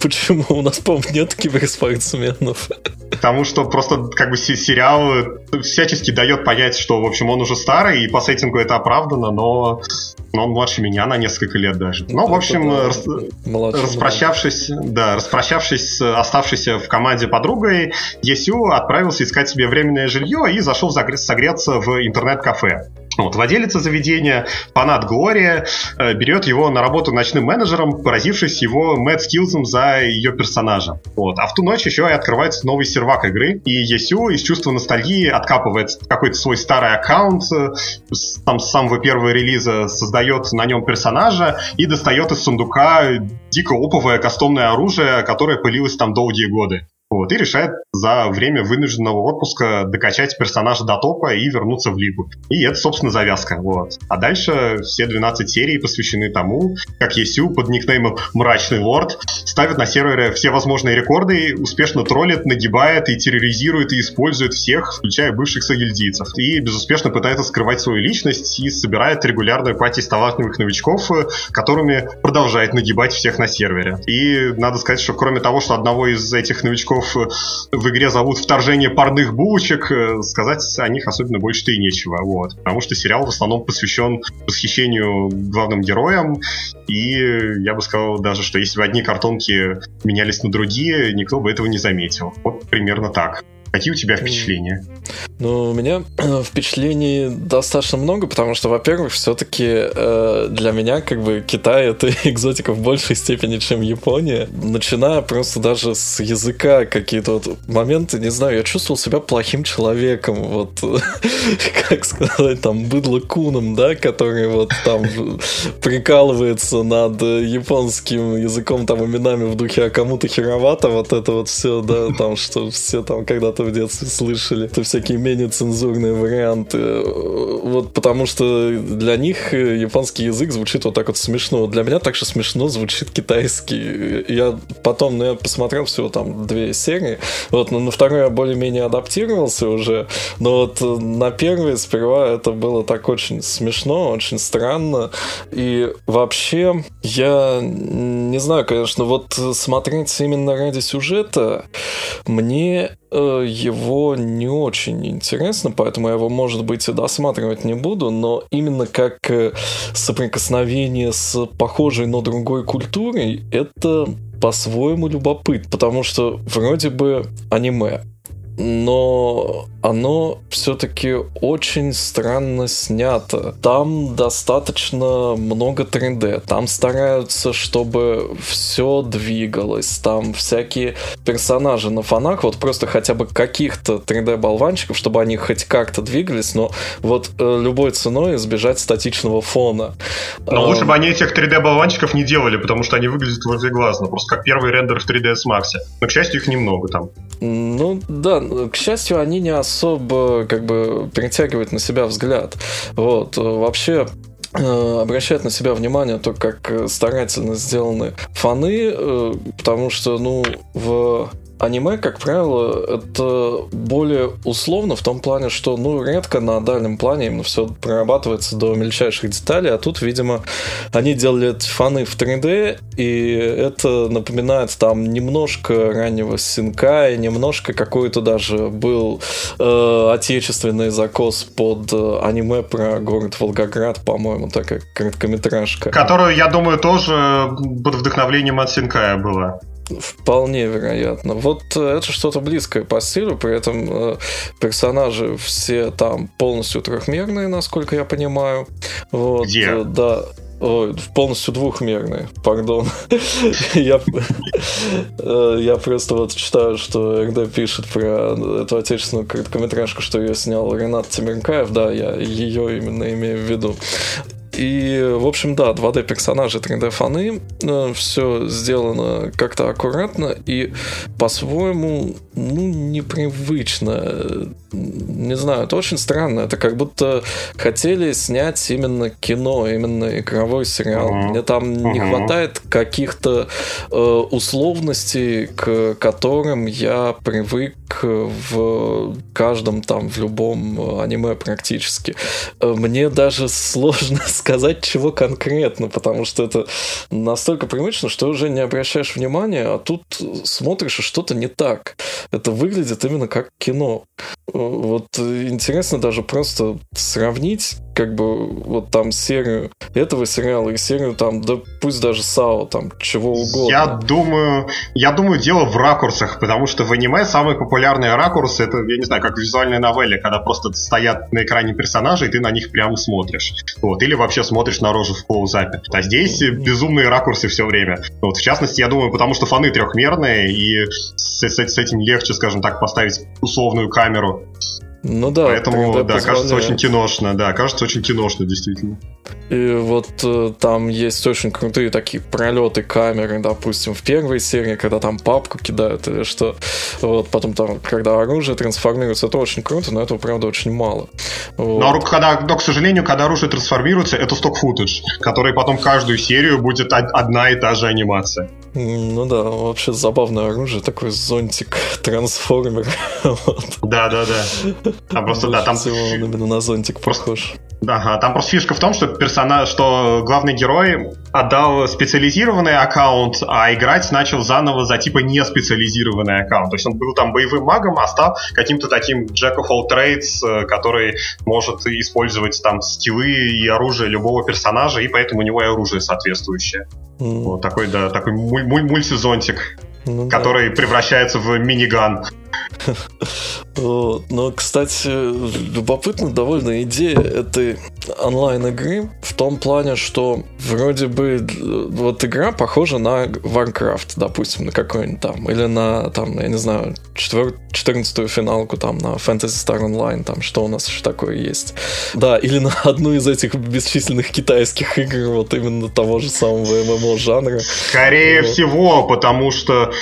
Почему? У нас, по-моему, нет киберспортсменов.
Потому что просто как бы сериал всячески дает понять, что, в общем, он уже старый, и по сеттингу это оправдано, но, но он младше меня на несколько лет даже. Ну, в общем, рас... распрощавшись, да, распрощавшись с оставшейся в команде подругой, Есю отправился искать себе временное жилье и зашел согреться в интернет-кафе. Вот, владелец заведения, фанат Глория, э, берет его на работу ночным менеджером, поразившись его мэт скиллзом за ее персонажа. Вот. А в ту ночь еще и открывается новый сервак игры, и Есю из чувства ностальгии откапывает какой-то свой старый аккаунт, э, там с самого первого релиза создает на нем персонажа и достает из сундука дико оповое кастомное оружие, которое пылилось там долгие годы. Вот, и решает за время вынужденного отпуска докачать персонажа до топа и вернуться в лигу. И это, собственно, завязка. Вот. А дальше все 12 серий посвящены тому, как Есю под никнеймом Мрачный Лорд ставит на сервере все возможные рекорды, успешно троллит, нагибает и терроризирует и использует всех, включая бывших сагильдийцев. И безуспешно пытается скрывать свою личность и собирает регулярную пати из талантливых новичков, которыми продолжает нагибать всех на сервере. И надо сказать, что кроме того, что одного из этих новичков в игре зовут «Вторжение парных булочек», сказать о них особенно больше-то и нечего. Вот. Потому что сериал в основном посвящен восхищению главным героям, и я бы сказал даже, что если бы одни картонки менялись на другие, никто бы этого не заметил. Вот примерно так. Какие у тебя впечатления?
Ну, у меня э, впечатлений достаточно много, потому что, во-первых, все-таки э, для меня как бы Китай это <laughs> экзотика в большей степени, чем Япония. Начиная просто даже с языка какие-то вот моменты, не знаю, я чувствовал себя плохим человеком, вот, <laughs> как сказать, там, быдло куном, да, который вот там <laughs> прикалывается над японским языком, там, именами в духе а кому-то херовато, вот это вот все, да, там, что все там когда-то в детстве слышали. Это всякие менее цензурные варианты. Вот потому что для них японский язык звучит вот так вот смешно. Для меня также смешно звучит китайский. Я потом, ну, я посмотрел всего там две серии. Вот, но на второй я более-менее адаптировался уже. Но вот на первой сперва это было так очень смешно, очень странно. И вообще, я не знаю, конечно, вот смотреть именно ради сюжета мне Э, его не очень интересно, поэтому я его, может быть, и досматривать не буду, но именно как э, соприкосновение с похожей, но другой культурой, это по-своему любопыт, потому что вроде бы аниме, но оно все-таки очень странно снято. Там достаточно много 3D. Там стараются, чтобы все двигалось. Там всякие персонажи на фонах, вот просто хотя бы каких-то 3D-болванчиков, чтобы они хоть как-то двигались, но вот э, любой ценой избежать статичного фона.
Но лучше бы они этих 3D-болванчиков не делали, потому что они выглядят вроде глазно, просто как первый рендер в 3ds Max. Но, к счастью, их немного там.
Ну, да, к счастью, они не особо как бы притягивают на себя взгляд. Вот, вообще э, обращает на себя внимание то, как старательно сделаны фаны, э, потому что, ну, в аниме, как правило, это более условно в том плане, что, ну, редко на дальнем плане именно все прорабатывается до мельчайших деталей, а тут, видимо, они делали фаны в 3D, и это напоминает там немножко раннего Синка, и немножко какой-то даже был э, отечественный закос под э, аниме про город Волгоград, по-моему, такая короткометражка.
Которую, я думаю, тоже под вдохновлением от Синкая была.
Вполне вероятно. Вот э, это что-то близкое по стилю, при этом э, персонажи все там полностью трехмерные, насколько я понимаю. Вот,
Где?
Э, да. Ой, полностью двухмерные, пардон. <laughs> я, я просто вот читаю, что РД пишет про эту отечественную короткометражку, что ее снял Ренат Тимиркаев, да, я ее именно имею в виду. И, в общем, да, 2D персонажи, 3D фаны, э, все сделано как-то аккуратно и по-своему, ну, непривычно. Не знаю, это очень странно. Это как будто хотели снять именно кино, именно игровой сериал. Uh-huh. Мне там uh-huh. не хватает каких-то э, условностей, к которым я привык в каждом там, в любом аниме практически. Э, мне даже <laughs> сложно <laughs> сказать, чего конкретно, потому что это настолько привычно, что уже не обращаешь внимания, а тут смотришь, и что-то не так. Это выглядит именно как кино. Вот интересно даже просто сравнить, как бы, вот там серию этого сериала и серию там, да пусть даже САО, там, чего угодно.
Я думаю, я думаю, дело в ракурсах, потому что в аниме самый популярный ракурс это, я не знаю, как в визуальной новелле, когда просто стоят на экране персонажи, и ты на них прямо смотришь. Вот, или вообще смотришь на рожу в клоузапе. А здесь безумные ракурсы все время. Вот, в частности, я думаю, потому что фоны трехмерные, и с, с, с этим легче, скажем так, поставить условную камеру
Ну да.
Поэтому, да, кажется очень киношно, да, кажется очень киношно, действительно.
И вот э, там есть очень крутые такие пролеты камеры, допустим, в первой серии, когда там папку кидают или что. Вот потом там, когда оружие трансформируется, это очень круто, но этого, правда, очень мало.
Вот. Но, когда, но, к сожалению, когда оружие трансформируется, это сток-футаж, который потом каждую серию будет одна и та же анимация.
Ну да, вообще забавное оружие, такой зонтик-трансформер. <laughs>
Да, да, да. Там просто, да, там...
он именно на зонтик похож.
Ага, там просто фишка в том, что персонаж, что главный герой отдал специализированный аккаунт, а играть начал заново за типа не специализированный аккаунт. То есть он был там боевым магом, а стал каким-то таким Jack of all trades, э, который может использовать там скиллы и оружие любого персонажа, и поэтому у него и оружие соответствующее. Mm. Вот такой, да, такой муль- муль- мультизонтик, ну, который да. превращается в миниган. <laughs>
Но, кстати, любопытна довольно идея этой онлайн-игры в том плане, что вроде бы вот игра похожа на Warcraft, допустим, на какой-нибудь там, или на, там, я не знаю, 14 финалку там на Fantasy Star Online, там, что у нас еще такое есть. Да, или на <laughs> одну из этих бесчисленных китайских игр, вот именно того же самого ММО жанра.
Скорее вот. всего, потому что э,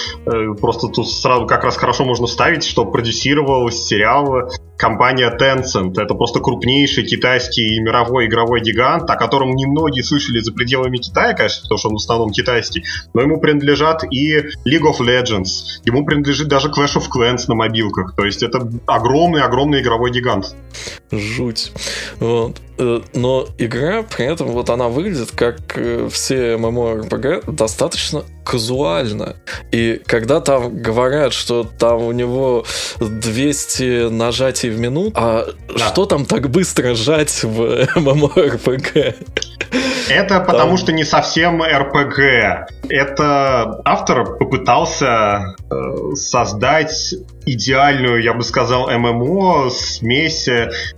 просто тут сразу как раз хорошо можно вставить, что продюсировал сериал компания Tencent. Это просто крупнейший китайский мировой игровой гигант, о котором немногие слышали за пределами Китая, конечно, потому что он в основном китайский, но ему принадлежат и League of Legends, ему принадлежит даже Clash of Clans на мобилках. То есть это огромный-огромный игровой гигант.
Жуть. Вот. Э, но игра при этом вот она выглядит как э, все MMORPG достаточно казуально. И когда там говорят, что там у него 200 нажатий в минуту, а да. что там так быстро жать в <laughs> MMORPG?
Это потому там... что не совсем RPG. Это автор попытался э, создать идеальную, я бы сказал, ММО, смесь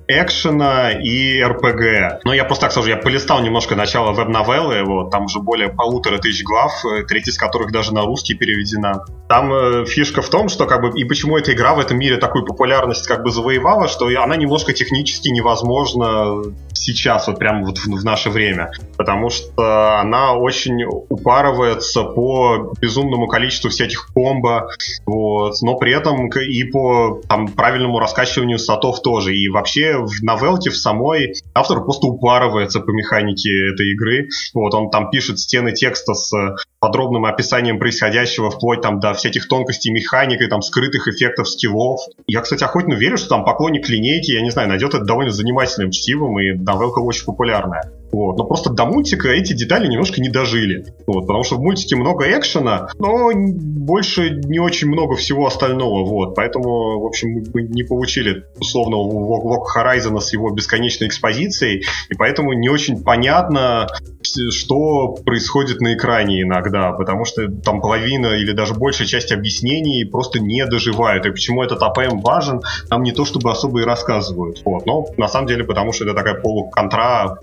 экшена и РПГ. Но я просто так скажу, я полистал немножко начало веб-новеллы, вот, там уже более полутора тысяч глав, э, треть из которых даже на русский переведена. Там э, фишка в том, что как бы, и почему эта игра в этом мире такую популярность как бы завоевала, что она немножко технически невозможна сейчас, вот прямо вот в, в наше время. Потому что она очень упарывается по безумному количеству всяких комбо, вот, но при этом и по там, правильному раскачиванию статов тоже. И вообще в новелке в самой автор просто упарывается по механике этой игры. Вот он там пишет стены текста с подробным описанием происходящего, вплоть там до всяких тонкостей механики, там скрытых эффектов скиллов. Я, кстати, охотно верю, что там поклонник линейки, я не знаю, найдет это довольно занимательным чтивом, и новелка очень популярная. Вот. Но просто до мультика эти детали немножко не дожили. Вот. Потому что в мультике много экшена, но больше не очень много всего остального. Вот. Поэтому, в общем, мы не получили условного Log Horizon с его бесконечной экспозицией, и поэтому не очень понятно, что происходит на экране иногда, потому что там половина или даже большая часть объяснений просто не доживают. И почему этот APM важен, нам не то чтобы особо и рассказывают. Вот. Но на самом деле потому, что это такая полуконтра,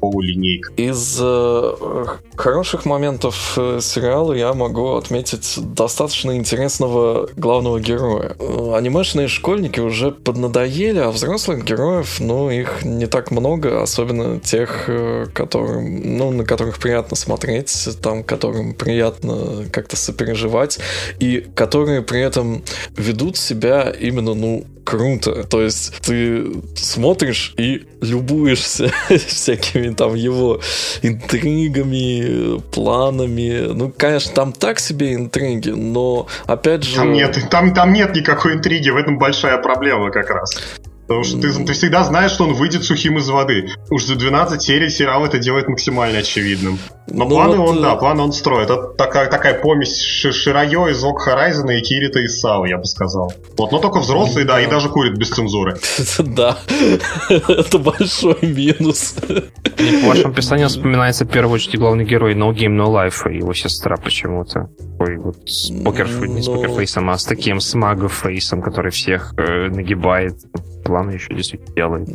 полулинейка.
Из э, хороших моментов э, сериала я могу отметить достаточно интересного главного героя. Анимешные школьники уже поднадоели, а взрослых героев, ну, их не так много, особенно тех, э, которым, ну, на которых приятно смотреть, там, которым приятно как-то сопереживать, и которые при этом ведут себя именно, ну, круто. То есть ты смотришь и любуешься <laughs> всякими там его интригами, планами. Ну, конечно, там так себе интриги, но опять же...
Там нет, там, там нет никакой интриги, в этом большая проблема как раз. Потому что ты, ты всегда знаешь, что он выйдет сухим из воды. Уж за 12 серий сериал это делает максимально очевидным. Но ну планы вот, он, да, э, планы он строит. Это такая, такая помесь Ширайо из Ок Хорайзена и Кирита из Сау, я бы сказал. Вот, но только взрослый, да, и даже курит без цензуры. <laughs>
Да, <laughs> это большой минус.
В вашем описании вспоминается в первую очередь главный герой No Game No Life и его сестра почему-то. Такой вот с покер, не с покерфейсом, а с таким смагофейсом, который всех э, нагибает планы еще действительно делает.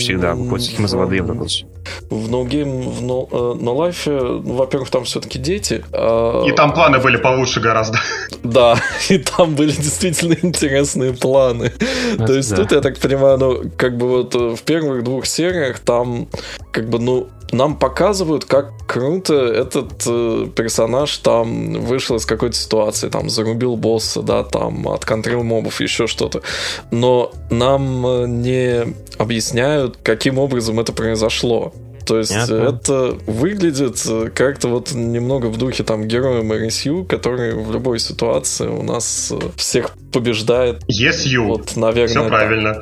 Всегда выходит с из воды.
В No Game, в No, uh, no Life ну, во-первых, там все-таки дети.
А... И там планы были получше гораздо.
Да, <laughs> и там были действительно интересные планы. То есть тут, я так понимаю, ну, как бы вот в первых двух сериях там, как бы, ну, нам показывают, как круто этот э, персонаж там вышел из какой-то ситуации, там зарубил босса, да, там отконтрил мобов, еще что-то. Но нам э, не объясняют, каким образом это произошло. То есть Понятно. это выглядит э, как-то вот немного в духе там героя МРСЮ, который в любой ситуации у нас э, всех побеждает.
Yes, you.
Вот, наверное.
Все правильно.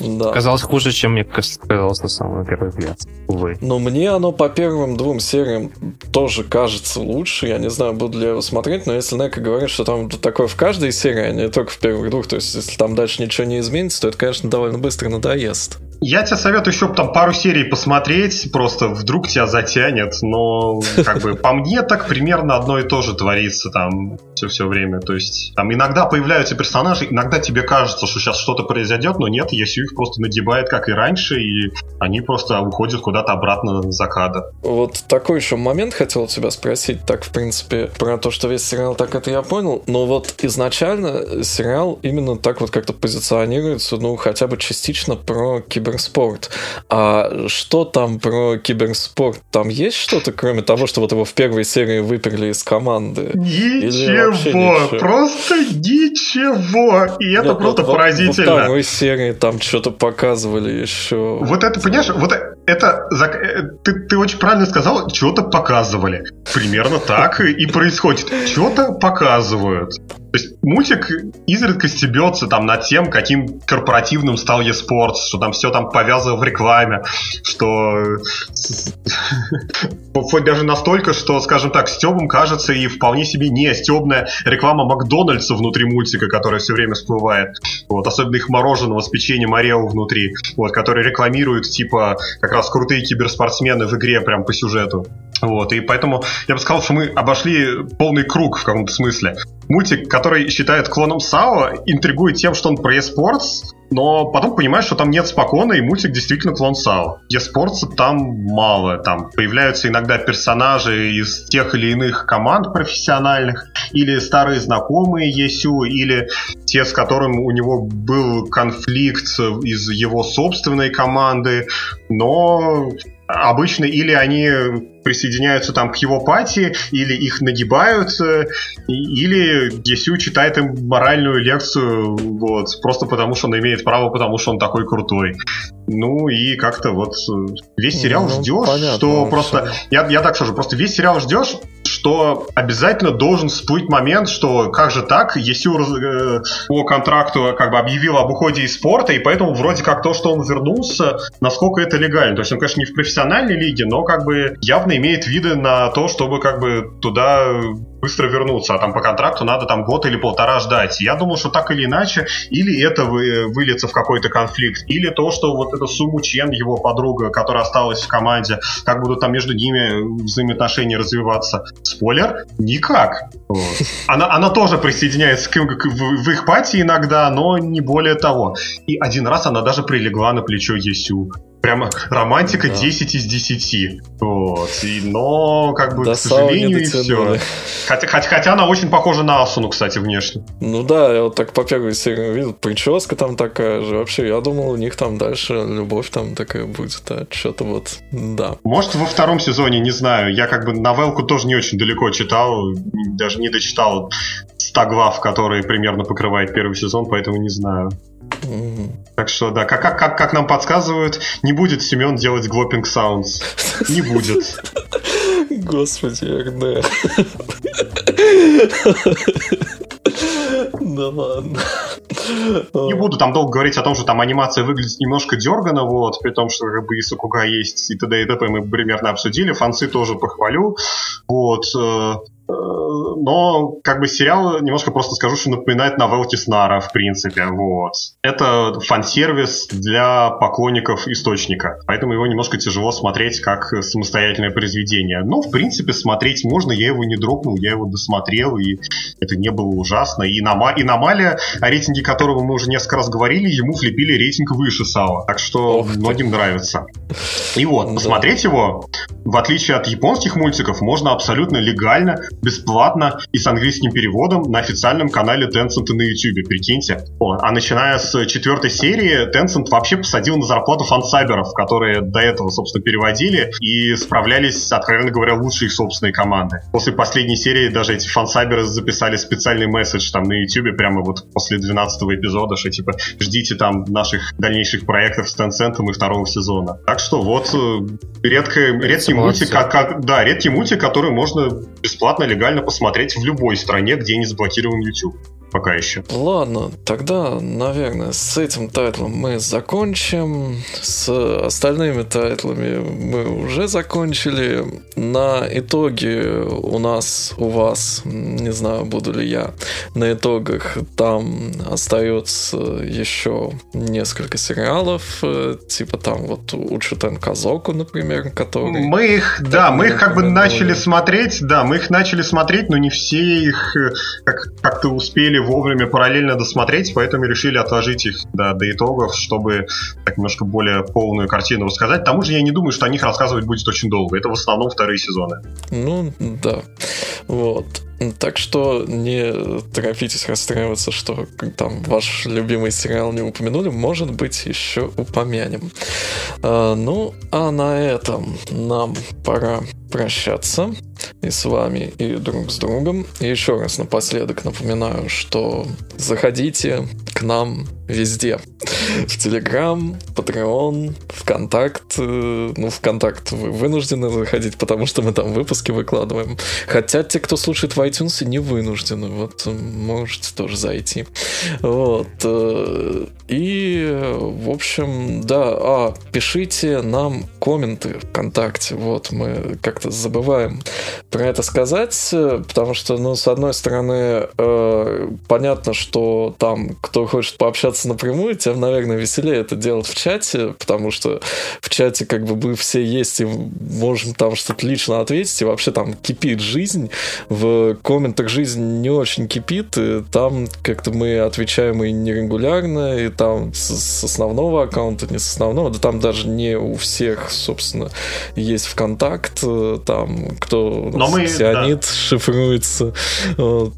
Да. Казалось хуже, чем мне казалось на самом первый взгляд. Увы.
Но мне оно по первым двум сериям тоже кажется лучше. Я не знаю, буду ли я его смотреть, но если Нека говорит, что там такое в каждой серии, а не только в первых двух, то есть если там дальше ничего не изменится, то это, конечно, довольно быстро надоест.
Я тебе советую еще там пару серий посмотреть, просто вдруг тебя затянет, но как бы по мне так примерно одно и то же творится там все все время. То есть там иногда появляются персонажи, иногда тебе кажется, что сейчас что-то произойдет, но нет, Ясю их просто нагибает, как и раньше, и они просто уходят куда-то обратно за кадр.
Вот такой еще момент хотел тебя спросить, так в принципе про то, что весь сериал так это я понял, но вот изначально сериал именно так вот как-то позиционируется, ну хотя бы частично про кибер киберспорт. А что там про киберспорт? Там есть что-то, кроме того, что вот его в первой серии выперли из команды?
Ничего, просто ничего. И это Нет, просто вот, поразительно.
Во второй серии там что-то показывали еще.
Вот это, понимаешь, вот это, э, ты, ты очень правильно сказал, что-то показывали. Примерно так и происходит. Что-то показывают. То есть мультик изредка стебется там над тем, каким корпоративным стал eSports, что там все там повязано в рекламе, что хоть даже настолько, что, скажем так, стебом кажется и вполне себе не стебная реклама Макдональдса внутри мультика, которая все время всплывает. Вот, особенно их мороженого с печеньем Орео внутри, вот, который рекламируют, типа, как раз крутые киберспортсмены в игре прям по сюжету. Вот, и поэтому я бы сказал, что мы обошли полный круг в каком-то смысле. Мультик, который считает клоном САО, интригует тем, что он про eSports, но потом понимаешь, что там нет спокона, и мультик действительно клон САО. eSports там мало, там появляются иногда персонажи из тех или иных команд профессиональных, или старые знакомые ЕСЮ, или те, с которым у него был конфликт из его собственной команды, но обычно или они присоединяются там к его пати, или их нагибают, э, или Есю читает им моральную лекцию, вот, просто потому что он имеет право, потому что он такой крутой. Ну и как-то вот э, весь сериал ну, ждешь, понятно, что просто... Я, я так скажу, просто весь сериал ждешь, что обязательно должен всплыть момент, что как же так, Есю э, по контракту как бы объявил об уходе из спорта, и поэтому вроде как то, что он вернулся, насколько это легально. То есть он, конечно, не в профессиональной лиге, но как бы явно имеет виды на то, чтобы как бы туда быстро вернуться, а там по контракту надо там год или полтора ждать. Я думал, что так или иначе, или это вы, выльется в какой-то конфликт, или то, что вот эта Суму Чен, его подруга, которая осталась в команде, как будут там между ними взаимоотношения развиваться. Спойлер, никак. Она, она тоже присоединяется к, к, в, в их пати иногда, но не более того. И один раз она даже прилегла на плечо Есю. Прямо романтика да. 10 из 10. Вот. И, но, как бы, До к сожалению, и все. Хотя, хотя, хотя она очень похожа на Асуну, кстати, внешне.
Ну да, я вот так по первой серии видел, прическа там такая же. Вообще, я думал, у них там дальше любовь там такая будет, а что-то вот, да.
Может, во втором сезоне, не знаю. Я как бы новелку тоже не очень далеко читал, даже не дочитал 100 глав, которые примерно покрывает первый сезон, поэтому не знаю. Так что, да, как, как, как, как нам подсказывают, не будет Семен делать глопинг саундс. Не будет.
Господи, РД. Да ладно.
Не буду там долго говорить о том, что там анимация выглядит немножко дергано, вот, при том, что как бы и Сакуга есть, и т.д. и т.п. мы примерно обсудили, фанцы тоже похвалю, вот, Э, но как бы сериал, немножко просто скажу, что напоминает новелл Теснара, в принципе, вот. Это фан-сервис для поклонников источника, поэтому его немножко тяжело смотреть как самостоятельное произведение. Но, в принципе, смотреть можно, я его не дропнул, я его досмотрел, и это не было ужасно. И на, и на Мале, о рейтинге которого мы уже несколько раз говорили, ему влепили рейтинг выше Сала, так что Ох многим ты. нравится. И вот, посмотреть его, в отличие от японских мультиков, можно абсолютно легально, бесплатно и с английским переводом на официальном канале Tencent на YouTube, прикиньте. А начиная с четвертой серии, Tencent вообще посадил на зарплату фансайберов, которые до этого, собственно, переводили и справлялись, откровенно говоря, лучше их собственной команды. После последней серии даже эти фансайберы записали специальный месседж там на YouTube прямо вот после 12 эпизода, что типа ждите там наших дальнейших проектов с Tencent и второго сезона. Так что вот э, редко, редкий мультик, как, как, да, редкий мультик, который можно бесплатно, легально посмотреть в любой стране, где не заблокирован YouTube пока еще.
Ладно, тогда, наверное, с этим тайтлом мы закончим. С остальными тайтлами мы уже закончили. На итоге у нас, у вас, не знаю, буду ли я, на итогах там остается еще несколько сериалов, э, типа там вот Учутен Казоку, например, который...
Мы их, да, мы их как бы начали смотреть, да, мы их начали смотреть, но не все их э, как- как-то успели вовремя параллельно досмотреть, поэтому решили отложить их да, до итогов, чтобы так немножко более полную картину рассказать. К тому же я не думаю, что о них рассказывать будет очень долго. Это в основном вторые сезоны.
Ну, да. Вот. Так что не торопитесь расстраиваться, что там ваш любимый сериал не упомянули. Может быть, еще упомянем. А, ну, а на этом нам пора прощаться и с вами, и друг с другом. И еще раз напоследок напоминаю, что заходите к нам везде. В Телеграм, Patreon, ВКонтакт. Э, ну, ВКонтакт вы вынуждены заходить, потому что мы там выпуски выкладываем. Хотя те, кто слушает в iTunes, не вынуждены. Вот можете тоже зайти. Вот. Э, и, в общем, да, а, пишите нам комменты ВКонтакте. Вот, мы как-то забываем про это сказать, потому что, ну, с одной стороны, э, понятно, что там, кто хочет пообщаться напрямую, тем, наверное, веселее это делать в чате, потому что в чате как бы мы все есть и можем там что-то лично ответить, и вообще там кипит жизнь, в комментах жизнь не очень кипит, и там как-то мы отвечаем и нерегулярно, и там с, с основного аккаунта, не с основного, да там даже не у всех, собственно, есть ВКонтакт, там кто но мы, сионит да. шифруется,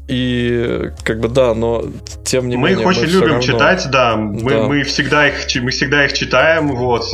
и как бы да, но тем не
мы
менее...
Их очень мы очень любим равно... читать, да, мы, да. мы, всегда их, мы всегда их читаем, вот,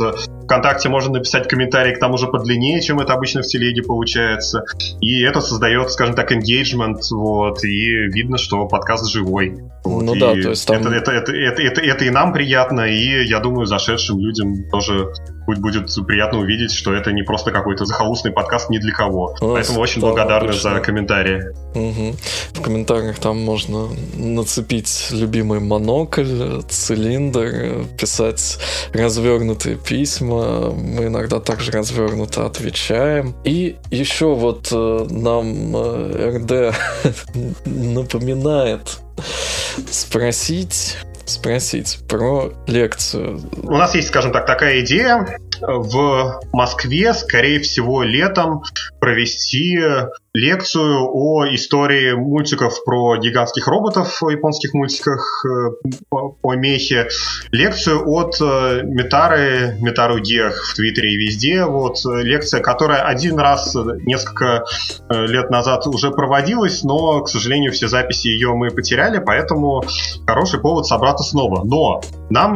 ВКонтакте можно написать комментарий к тому же подлиннее, чем это обычно в телеге получается. И это создает, скажем так, engagement, вот, и видно, что подкаст живой. Вот,
ну да, то есть там...
это, это, это, это, это, это и нам приятно, и я думаю, зашедшим людям тоже будет, будет приятно увидеть, что это не просто какой-то захолустный подкаст ни для кого. У Поэтому очень благодарны обычно. за комментарии.
Угу. В комментариях там можно нацепить любимый монокль, цилиндр, писать развернутые письма. Мы иногда также развернуто отвечаем. И еще вот э, нам э, РД <laughs> напоминает спросить спросить про лекцию.
У нас есть, скажем так, такая идея в Москве, скорее всего, летом провести лекцию о истории мультиков про гигантских роботов в японских мультиках э, по, мехе. Лекцию от э, Метары, Метару Гех в Твиттере и везде. Вот э, лекция, которая один раз несколько лет назад уже проводилась, но, к сожалению, все записи ее мы потеряли, поэтому хороший повод собраться снова. Но нам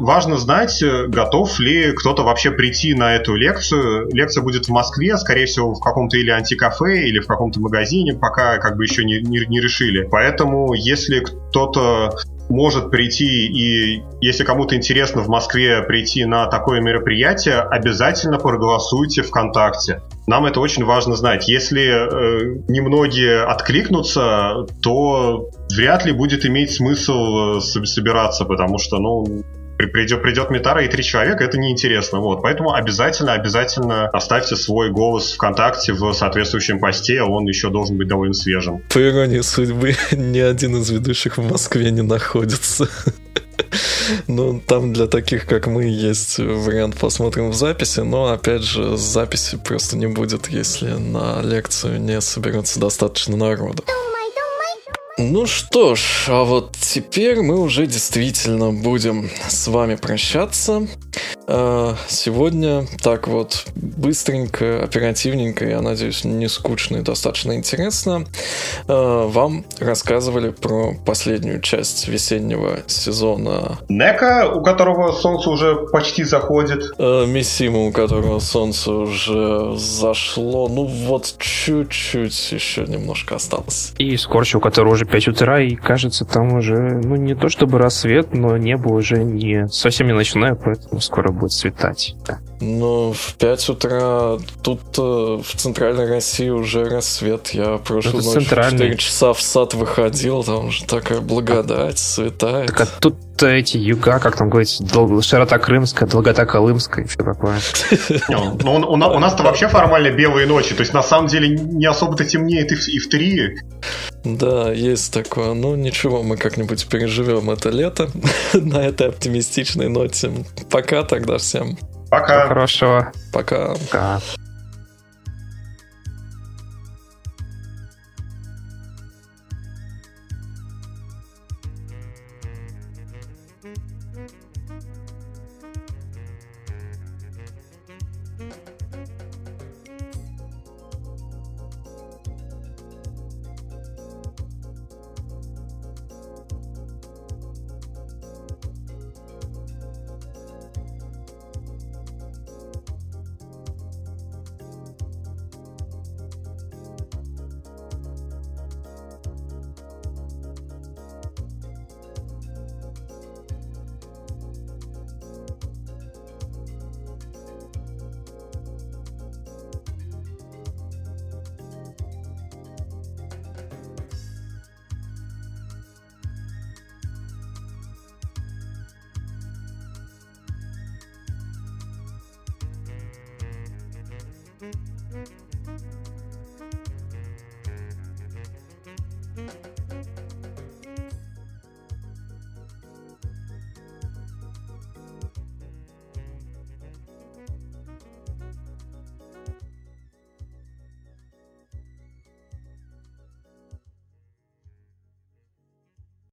важно знать, готов ли кто-то вообще прийти на эту лекцию. Лекция будет в Москве, скорее всего, в каком-то или антикафе, или в каком-то магазине, пока как бы еще не, не, не решили. Поэтому, если кто-то может прийти, и если кому-то интересно в Москве прийти на такое мероприятие, обязательно проголосуйте ВКонтакте. Нам это очень важно знать. Если э, немногие откликнутся, то вряд ли будет иметь смысл э, собираться, потому что, ну, придет, придет Митара и три человека, это неинтересно. Вот. Поэтому обязательно, обязательно оставьте свой голос ВКонтакте в соответствующем посте, он еще должен быть довольно свежим.
По иронии судьбы, <laughs> ни один из ведущих в Москве не находится. <laughs> Ну, там для таких, как мы, есть вариант посмотрим в записи, но, опять же, записи просто не будет, если на лекцию не соберется достаточно народу. Ну что ж, а вот теперь мы уже действительно будем с вами прощаться. А, сегодня так вот быстренько, оперативненько, я надеюсь, не скучно и достаточно интересно, а, вам рассказывали про последнюю часть весеннего сезона.
Нека, у которого солнце уже почти заходит.
А, Миссима, у которого солнце уже зашло. Ну вот чуть-чуть еще немножко осталось.
И Скорч, у которого уже 5 утра, и кажется, там уже, ну не то чтобы рассвет, но небо уже не совсем не ночное, поэтому скоро будет светать. Да.
Ну, в 5 утра тут э, в центральной России уже рассвет. Я прошлой
Это
ночью
центральный.
4 часа в сад выходил, там уже такая благодать, светает.
Так а тут эти юга, как там говорится, дол- широта крымская, долгота колымская и все такое.
Не, Ну, у, у на- у нас-то вообще формально белые ночи. То есть, на самом деле, не особо-то темнеет и в, и в три.
Да, есть такое. Ну, ничего, мы как-нибудь переживем это лето <laughs> на этой оптимистичной ноте. Пока тогда всем.
Пока.
Хорошего.
Пока.
Пока.